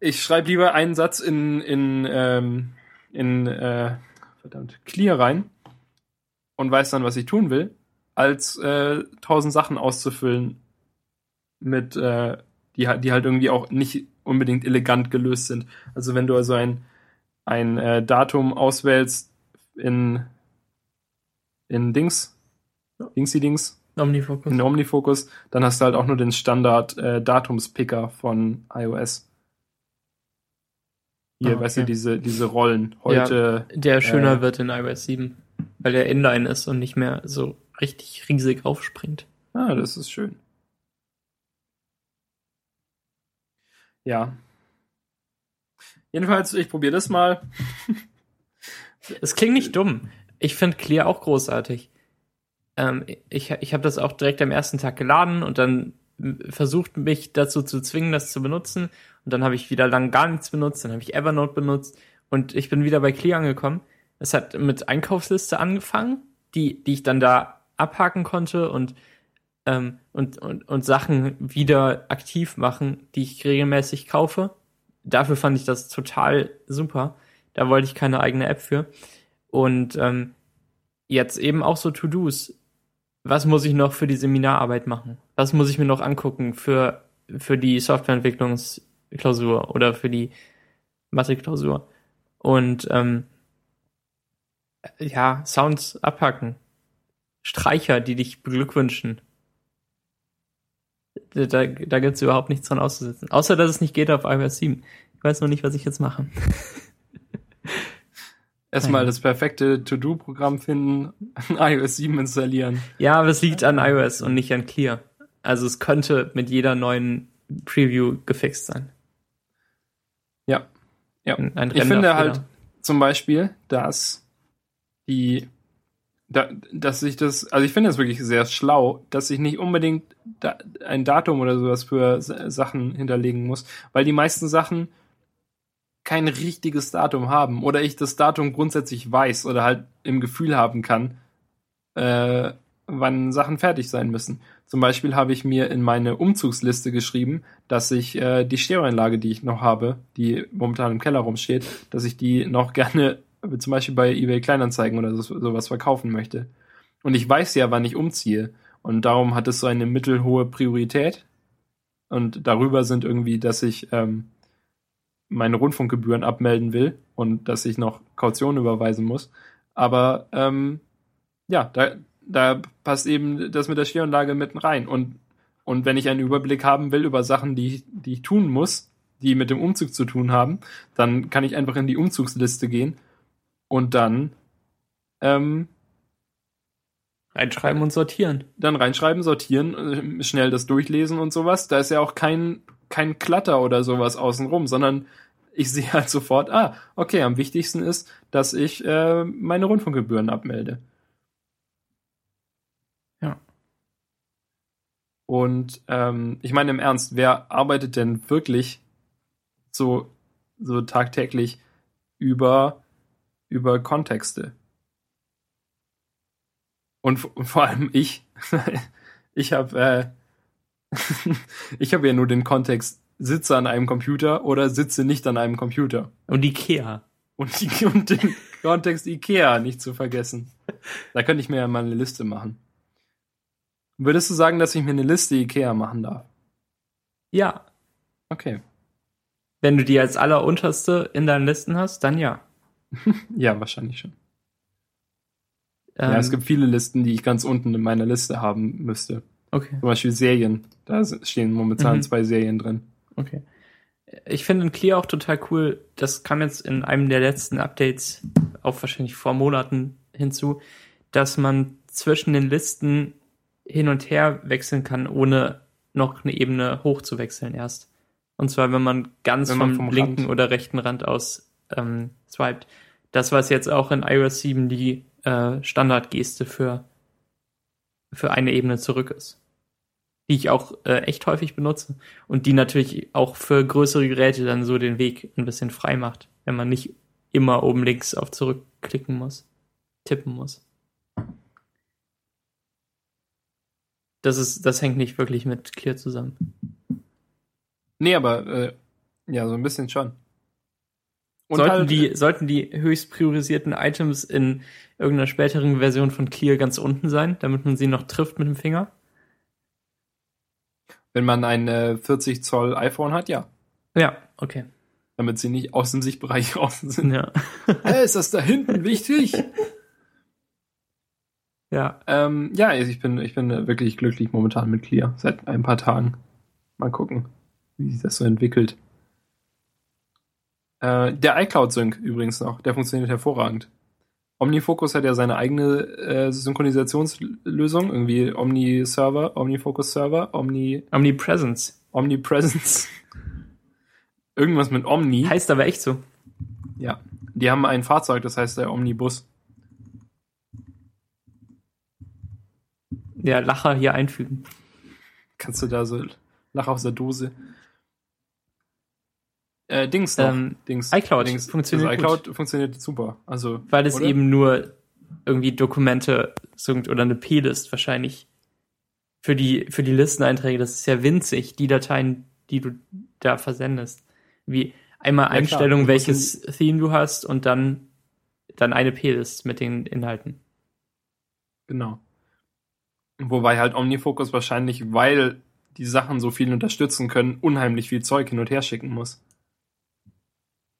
ich schreibe lieber einen Satz in, in, ähm, in äh, verdammt, Clear rein und weiß dann, was ich tun will, als äh, tausend Sachen auszufüllen mit, äh, die, die halt irgendwie auch nicht unbedingt elegant gelöst sind. Also wenn du also ein, ein äh, Datum auswählst in in Dings, Dingsy Dings, Omnifocus. in Omnifocus, dann hast du halt auch nur den Standard äh, Datumspicker von iOS. Hier, Ah, weißt du, okay. diese, diese Rollen. Heute, Der schöner Äh. wird in iOS 7, weil der Inline ist und nicht mehr so richtig riesig aufspringt. ah, das ist schön. Ja. Jedenfalls, ich probiere das mal. Es klingt nicht dumm. Ich finde Clear auch großartig. Ähm, ich ich habe das auch direkt am ersten Tag geladen und dann versucht, mich dazu zu zwingen, das zu benutzen. Und dann habe ich wieder lang gar nichts benutzt. Dann habe ich Evernote benutzt und ich bin wieder bei Clear angekommen. Es hat mit Einkaufsliste angefangen, die, die ich dann da abhaken konnte und, ähm, und, und, und Sachen wieder aktiv machen, die ich regelmäßig kaufe. Dafür fand ich das total super. Da wollte ich keine eigene App für. Und ähm, jetzt eben auch so To-Dos. Was muss ich noch für die Seminararbeit machen? Was muss ich mir noch angucken für, für die Softwareentwicklungsklausur oder für die Mathe-Klausur? Und ähm, ja, Sounds abhacken. Streicher, die dich beglückwünschen. Da, da, gibt es überhaupt nichts dran auszusetzen. Außer, dass es nicht geht auf iOS 7. Ich weiß noch nicht, was ich jetzt mache. Erstmal das perfekte To-Do-Programm finden, iOS 7 installieren. Ja, aber es liegt an iOS und nicht an Clear. Also es könnte mit jeder neuen Preview gefixt sein. Ja. Ja. Ein, ein Ich finde halt zum Beispiel, dass die, da, dass ich das, also ich finde es wirklich sehr schlau, dass ich nicht unbedingt da, ein Datum oder sowas für Sachen hinterlegen muss, weil die meisten Sachen kein richtiges Datum haben oder ich das Datum grundsätzlich weiß oder halt im Gefühl haben kann, äh, wann Sachen fertig sein müssen. Zum Beispiel habe ich mir in meine Umzugsliste geschrieben, dass ich äh, die Stereoanlage, die ich noch habe, die momentan im Keller rumsteht, dass ich die noch gerne zum Beispiel bei eBay Kleinanzeigen oder so, sowas verkaufen möchte. Und ich weiß ja, wann ich umziehe. Und darum hat es so eine mittelhohe Priorität. Und darüber sind irgendwie, dass ich ähm, meine Rundfunkgebühren abmelden will und dass ich noch Kaution überweisen muss. Aber ähm, ja, da, da passt eben das mit der Stereoanlage mitten rein. Und, und wenn ich einen Überblick haben will über Sachen, die, die ich tun muss, die mit dem Umzug zu tun haben, dann kann ich einfach in die Umzugsliste gehen und dann ähm, reinschreiben und sortieren. Dann reinschreiben, sortieren, äh, schnell das durchlesen und sowas. Da ist ja auch kein, kein Klatter oder sowas außenrum, sondern ich sehe halt sofort, ah, okay, am wichtigsten ist, dass ich äh, meine Rundfunkgebühren abmelde. Und ähm, ich meine im Ernst, wer arbeitet denn wirklich so, so tagtäglich über, über Kontexte? Und, und vor allem ich. ich habe äh, ich habe ja nur den Kontext, sitze an einem Computer oder sitze nicht an einem Computer. Und Ikea. Und, die, und den Kontext Ikea nicht zu vergessen. Da könnte ich mir ja mal eine Liste machen. Würdest du sagen, dass ich mir eine Liste Ikea machen darf? Ja. Okay. Wenn du die als allerunterste in deinen Listen hast, dann ja. ja, wahrscheinlich schon. Ähm, ja, es gibt viele Listen, die ich ganz unten in meiner Liste haben müsste. Okay. Zum Beispiel Serien. Da stehen momentan mhm. zwei Serien drin. Okay. Ich finde in Clear auch total cool, das kam jetzt in einem der letzten Updates, auch wahrscheinlich vor Monaten hinzu, dass man zwischen den Listen hin und her wechseln kann, ohne noch eine Ebene hoch zu wechseln erst. Und zwar, wenn man ganz wenn man vom, vom linken oder rechten Rand aus ähm, swiped. Das war jetzt auch in iOS 7 die äh, Standardgeste für, für eine Ebene zurück ist. Die ich auch äh, echt häufig benutze und die natürlich auch für größere Geräte dann so den Weg ein bisschen frei macht, wenn man nicht immer oben links auf zurückklicken muss, tippen muss. das ist, das hängt nicht wirklich mit Clear zusammen. Nee, aber äh, ja, so ein bisschen schon. Und sollten halt, die, sollten die höchst priorisierten Items in irgendeiner späteren Version von Clear ganz unten sein, damit man sie noch trifft mit dem Finger? Wenn man ein äh, 40 Zoll iPhone hat, ja. Ja, okay. Damit sie nicht aus dem Sichtbereich raus sind. Ja. hey, ist das da hinten wichtig? Ja. Ähm, ja, ich bin, ich bin wirklich glücklich momentan mit Clear seit ein paar Tagen. Mal gucken, wie sich das so entwickelt. Äh, der iCloud-Sync übrigens noch, der funktioniert hervorragend. OmniFocus hat ja seine eigene äh, Synchronisationslösung, irgendwie Omni-Server, OmniFocus-Server, Omni... Omnipresence. Omnipresence. Irgendwas mit Omni. Heißt aber echt so. Ja. Die haben ein Fahrzeug, das heißt der Omnibus. ja, Lacher hier einfügen. Kannst du da so Lacher aus der Dose? Äh, Dings noch. Ähm, Dings. iCloud Dings. funktioniert also iCloud gut. funktioniert super. Also, Weil es oder? eben nur irgendwie Dokumente sind oder eine P-List wahrscheinlich für die, für die Listeneinträge. Das ist ja winzig, die Dateien, die du da versendest. Wie einmal ja, Einstellung, welches Theme du hast und dann, dann eine P-List mit den Inhalten. Genau. Wobei halt Omnifocus wahrscheinlich, weil die Sachen so viel unterstützen können, unheimlich viel Zeug hin und her schicken muss.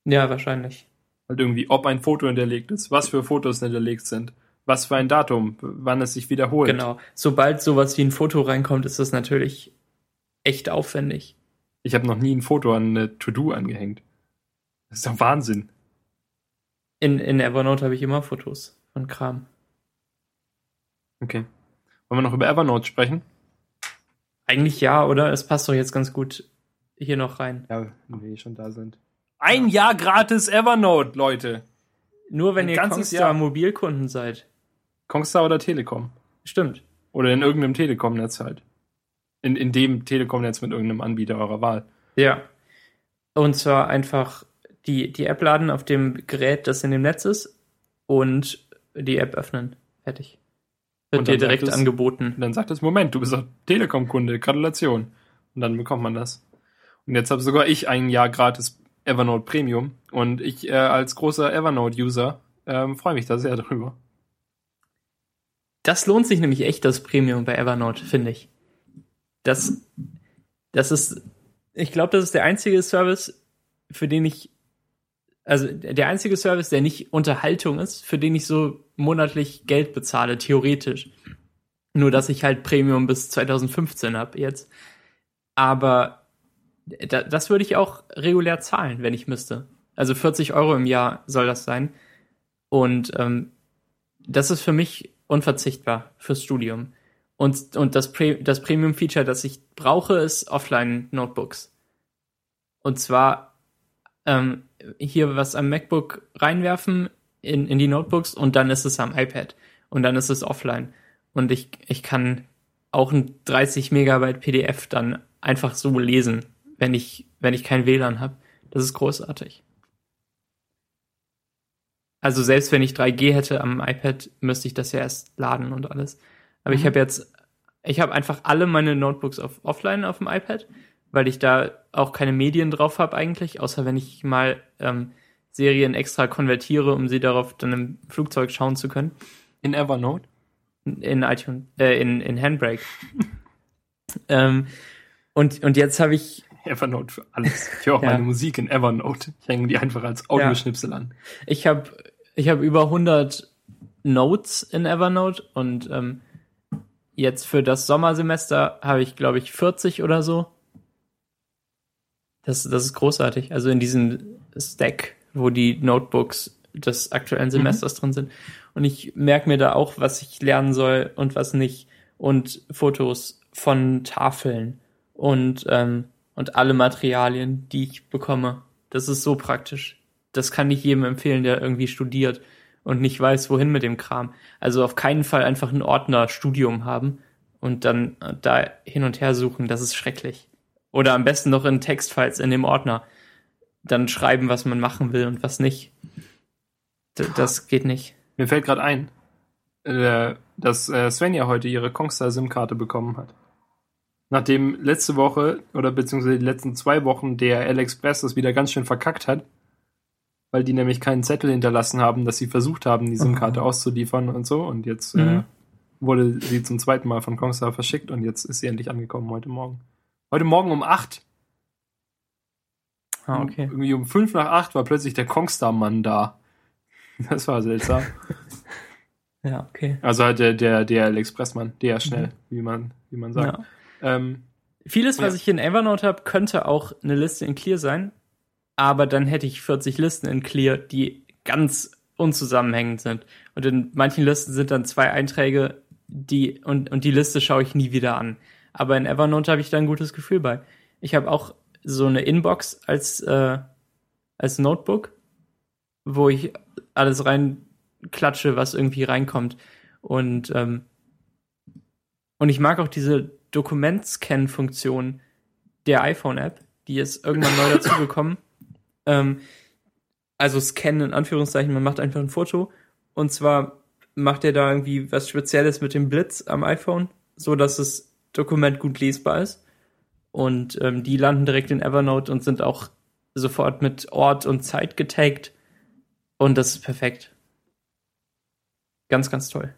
Ja, wahrscheinlich. Halt irgendwie, ob ein Foto hinterlegt ist, was für Fotos hinterlegt sind, was für ein Datum, wann es sich wiederholt. Genau. Sobald sowas wie ein Foto reinkommt, ist das natürlich echt aufwendig. Ich habe noch nie ein Foto an eine To-Do angehängt. Das ist doch Wahnsinn. In, in Evernote habe ich immer Fotos von Kram. Okay. Wollen wir noch über Evernote sprechen? Eigentlich ja, oder? Es passt doch jetzt ganz gut hier noch rein. Ja, wenn wir schon da sind. Ein Jahr gratis Evernote, Leute. Nur wenn Ein ihr ganzes Kongstar Jahr. Mobilkunden seid. Kongstar oder Telekom. Stimmt. Oder in irgendeinem Telekom-Netz halt. In, in dem Telekom-Netz mit irgendeinem Anbieter eurer Wahl. Ja. Und zwar einfach die, die App laden auf dem Gerät, das in dem Netz ist und die App öffnen. Fertig. Wird Und dir direkt es- angeboten. Und dann sagt es, Moment, du bist doch Telekom-Kunde, Gratulation. Und dann bekommt man das. Und jetzt habe sogar ich ein Jahr gratis Evernote Premium. Und ich äh, als großer Evernote-User ähm, freue mich da sehr drüber. Das lohnt sich nämlich echt, das Premium bei Evernote, finde ich. Das, das ist, ich glaube, das ist der einzige Service, für den ich, also der einzige Service, der nicht Unterhaltung ist, für den ich so monatlich Geld bezahle, theoretisch. Nur, dass ich halt Premium bis 2015 habe jetzt. Aber das würde ich auch regulär zahlen, wenn ich müsste. Also 40 Euro im Jahr soll das sein. Und ähm, das ist für mich unverzichtbar fürs Studium. Und, und das, Pre das Premium-Feature, das ich brauche, ist Offline-Notebooks. Und zwar ähm, hier was am MacBook reinwerfen in, in die Notebooks und dann ist es am iPad. Und dann ist es offline. Und ich, ich kann auch ein 30 Megabyte PDF dann einfach so lesen, wenn ich, wenn ich kein WLAN habe. Das ist großartig. Also selbst wenn ich 3G hätte am iPad, müsste ich das ja erst laden und alles. Aber ich Mhm. habe jetzt, ich habe einfach alle meine Notebooks auf offline auf dem iPad, weil ich da auch keine Medien drauf habe eigentlich, außer wenn ich mal ähm, Serien extra konvertiere, um sie darauf dann im Flugzeug schauen zu können. In Evernote? In iTunes, äh, in, in Handbrake. ähm, und, und jetzt habe ich Evernote für alles. Ich höre auch Ja. meine Musik in Evernote. Ich hänge die einfach als Audioschnipsel an. Ich habe ich hab über 100 Notes in Evernote und ähm, jetzt für das Sommersemester habe ich, glaube ich, 40 oder so. Das, das ist großartig. Also in diesem Stack, wo die Notebooks des aktuellen Semesters drin sind. Und ich merke mir da auch, was ich lernen soll und was nicht. Und Fotos von Tafeln und, ähm, und alle Materialien, die ich bekomme. Das ist so praktisch. Das kann ich jedem empfehlen, der irgendwie studiert und nicht weiß, wohin mit dem Kram. Also auf keinen Fall einfach einen Ordner Studium haben und dann äh, da hin und her suchen. Das ist schrecklich. Oder am besten noch in Textfiles in dem Ordner. Dann schreiben, was man machen will und was nicht. D das geht nicht. Mir fällt gerade ein, äh, dass äh, Svenja heute ihre Kongstar SIM-Karte bekommen hat. Nachdem letzte Woche oder beziehungsweise die letzten zwei Wochen der L-Express das wieder ganz schön verkackt hat, weil die nämlich keinen Zettel hinterlassen haben, dass sie versucht haben, die SIM-Karte auszuliefern und so. Und jetzt äh, Mhm. wurde sie zum zweiten Mal von Kongstar verschickt und jetzt ist sie endlich angekommen heute Morgen. Heute Morgen um acht. Ah, okay. Irgendwie um fünf nach acht war plötzlich der Kongstar-Mann da. Das war seltsam. Ja, okay. Also halt der, der DL Expressmann, der schnell, wie man, wie man sagt. Ja. Ähm, Vieles, was Ja. ich in Evernote habe, könnte auch eine Liste in Clear sein. Aber dann hätte ich 40 Listen in Clear, die ganz unzusammenhängend sind. Und in manchen Listen sind dann zwei Einträge, die und, und die Liste schaue ich nie wieder an. Aber in Evernote habe ich da ein gutes Gefühl bei. Ich habe auch so eine Inbox als, äh, als Notebook, wo ich alles reinklatsche, was irgendwie reinkommt. Und, ähm, und ich mag auch diese Dokument-Scan-Funktion der iPhone-App. Die ist irgendwann neu dazugekommen. Ähm, also scannen in Anführungszeichen, man macht einfach ein Foto. Und zwar macht er da irgendwie was Spezielles mit dem Blitz am iPhone, so dass das Dokument gut lesbar ist. Und ähm, die landen direkt in Evernote und sind auch sofort mit Ort und Zeit getaggt. Und das ist perfekt. Ganz, ganz toll.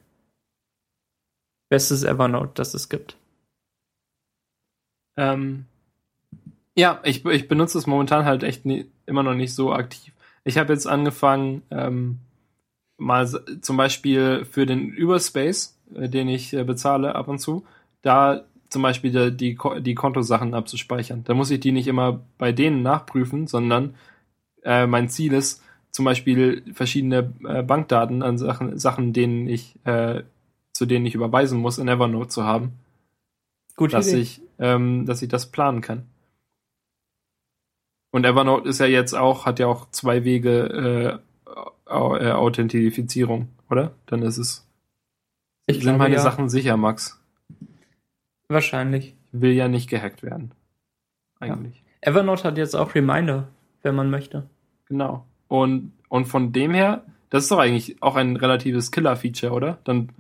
Bestes Evernote, das es gibt. Ähm, ja, ich, ich benutze es momentan halt echt nie, immer noch nicht so aktiv. Ich habe jetzt angefangen, ähm, mal zum Beispiel für den Überspace, äh, den ich äh, bezahle ab und zu, da zum Beispiel die, die, die Kontosachen abzuspeichern. Da muss ich die nicht immer bei denen nachprüfen, sondern äh, mein Ziel ist, zum Beispiel verschiedene äh, Bankdaten an Sachen, Sachen, denen ich, äh, zu denen ich überweisen muss, in Evernote zu haben, Gute dass Idee. ich, ähm, dass ich das planen kann. Und Evernote ist ja jetzt auch, hat ja auch zwei Wege, äh, äh, Authentifizierung, oder? Dann ist es. Ich sind glaube, meine ja. Sachen sicher, Max. Wahrscheinlich. Ich will ja nicht gehackt werden. Eigentlich. Evernote hat jetzt auch Reminder, wenn man möchte. Genau. Und, und von dem her, das ist doch eigentlich auch ein relatives Killer-Feature, oder? Dann,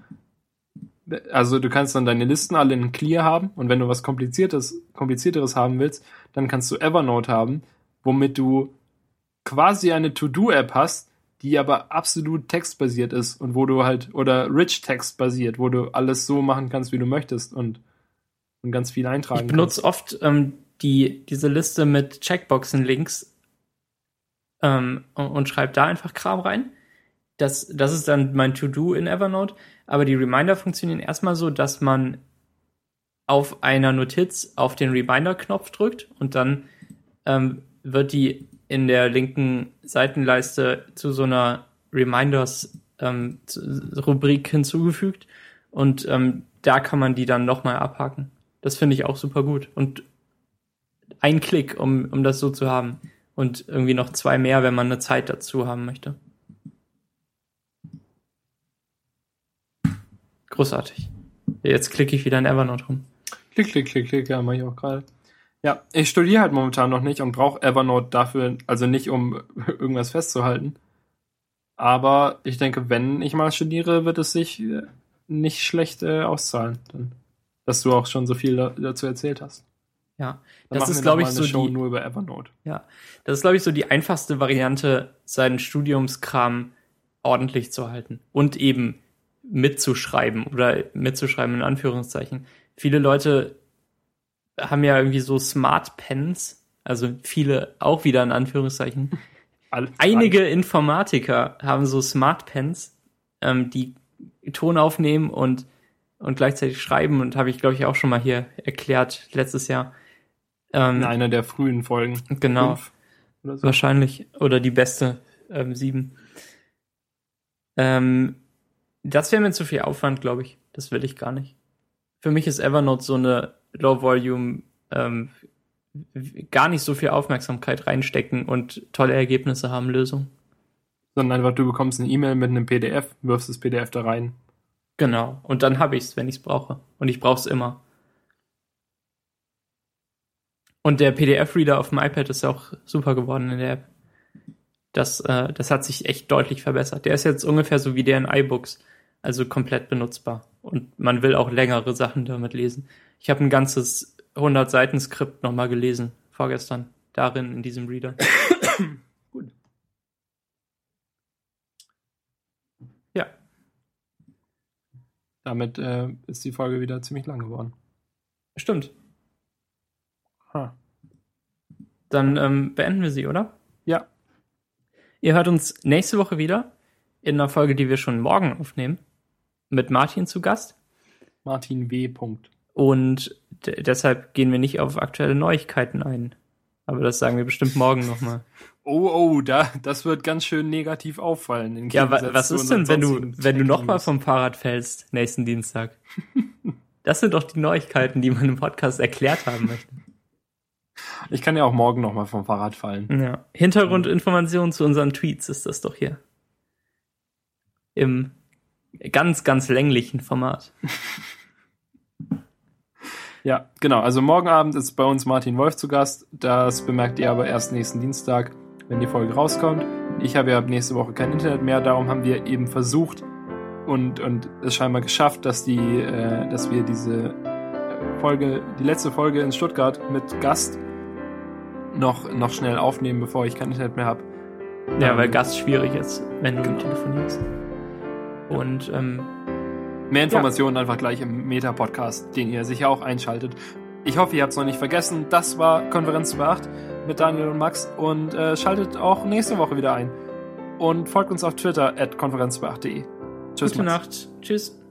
also du kannst dann deine Listen alle in Clear haben und wenn du was Kompliziertes, Komplizierteres haben willst, dann kannst du Evernote haben, womit du quasi eine To-Do-App hast, die aber absolut textbasiert ist und wo du halt, oder rich Text basiert, wo du alles so machen kannst, wie du möchtest und, und ganz viel eintragen Ich benutze oft ähm, die, diese Liste mit Checkboxen-Links ähm, und, und schreibe da einfach Kram rein. Das, das ist dann mein To-Do in Evernote. Aber die Reminder funktionieren erstmal so, dass man auf einer Notiz auf den Reminder-Knopf drückt und dann ähm, wird die in der linken Seitenleiste zu so einer Reminders ähm, hinzugefügt und ähm, da kann man die dann nochmal abhaken. Das finde ich auch super gut. Und ein Klick, um, um das so zu haben. Und irgendwie noch zwei mehr, wenn man eine Zeit dazu haben möchte. Großartig. Jetzt klicke ich wieder in Evernote rum. Klick, klick, klick, klick, ja, mach ich auch gerade. Ja, ich studiere halt momentan noch nicht und brauche Evernote dafür, also nicht um irgendwas festzuhalten. Aber ich denke, wenn ich mal studiere, wird es sich äh, nicht schlecht äh, auszahlen. Dann, dass du auch schon so viel da, dazu erzählt hast. Ja, Dann das ist, glaube ich, so Show die, nur über Evernote. das ist, glaube ich, so die einfachste Variante, seinen Studiumskram ordentlich zu halten und eben mitzuschreiben oder mitzuschreiben in Anführungszeichen. Viele Leute haben ja irgendwie so Smart Pens, also viele auch wieder in Anführungszeichen. Einige Informatiker haben so Smart Pens, ähm, die Ton aufnehmen und, und gleichzeitig schreiben und habe ich, glaube ich, auch schon mal hier erklärt letztes Jahr. Ähm, in einer der frühen Folgen. genau. Oder so. Wahrscheinlich. Oder die beste ähm, sieben. Ähm, das wäre mir zu viel Aufwand, glaube ich. Das will ich gar nicht. Für mich ist Evernote so eine Low-Volume, ähm, gar nicht so viel Aufmerksamkeit reinstecken und tolle Ergebnisse haben Lösung. Sondern einfach, du bekommst eine E-Mail mit einem PDF, wirfst das PDF da rein. Genau. Und dann habe ich es, wenn ich es brauche. Und ich brauche es immer. Und der PDF-Reader auf dem iPad ist auch super geworden in der App. Das, äh, das hat sich echt deutlich verbessert. Der ist jetzt ungefähr so wie der in iBooks, also komplett benutzbar. Und man will auch längere Sachen damit lesen. Ich habe ein ganzes 100 Seiten Skript nochmal gelesen vorgestern darin in diesem Reader. Gut. Ja, Damit äh, ist die Folge wieder ziemlich lang geworden. stimmt. Ha. Dann ähm, beenden wir sie, oder? Ja, Ihr hört uns nächste Woche wieder in einer Folge, die wir schon morgen aufnehmen, mit Martin zu Gast. Martin W. Punkt. Und de- deshalb gehen wir nicht auf aktuelle Neuigkeiten ein. Aber das sagen wir bestimmt morgen nochmal. Oh, oh, da, das wird ganz schön negativ auffallen. Ja, wa was ist denn, wenn du, wenn du nochmal vom Fahrrad fällst nächsten Dienstag? Das sind doch die Neuigkeiten, die man im Podcast erklärt haben möchte. Ich kann ja auch morgen nochmal vom Fahrrad fallen. Ja. Hintergrundinformationen zu unseren Tweets ist das doch hier. Im ganz, ganz länglichen Format. Ja, genau. Also morgen Abend ist bei uns Martin Wolf zu Gast. Das bemerkt ihr aber erst nächsten Dienstag, wenn die Folge rauskommt. Ich habe ja ab nächste Woche kein Internet mehr, darum haben wir eben versucht und, und es scheinbar geschafft, dass die, äh, dass wir diese äh, Folge, die letzte Folge in Stuttgart mit Gast noch, noch schnell aufnehmen, bevor ich kein Internet mehr habe. Ja, Ähm, weil Gast schwierig ist, wenn du genau. telefonierst. Und ähm, Mehr Informationen einfach gleich im Meta-Podcast, den ihr sicher auch einschaltet. Ich hoffe, ihr habt es noch nicht vergessen. Das war Konferenz über 8 mit Daniel und Max und äh, schaltet auch nächste Woche wieder ein. Und folgt uns auf Twitter at konferenz über 8.de. Tschüss, gute Max. Nacht. Tschüss.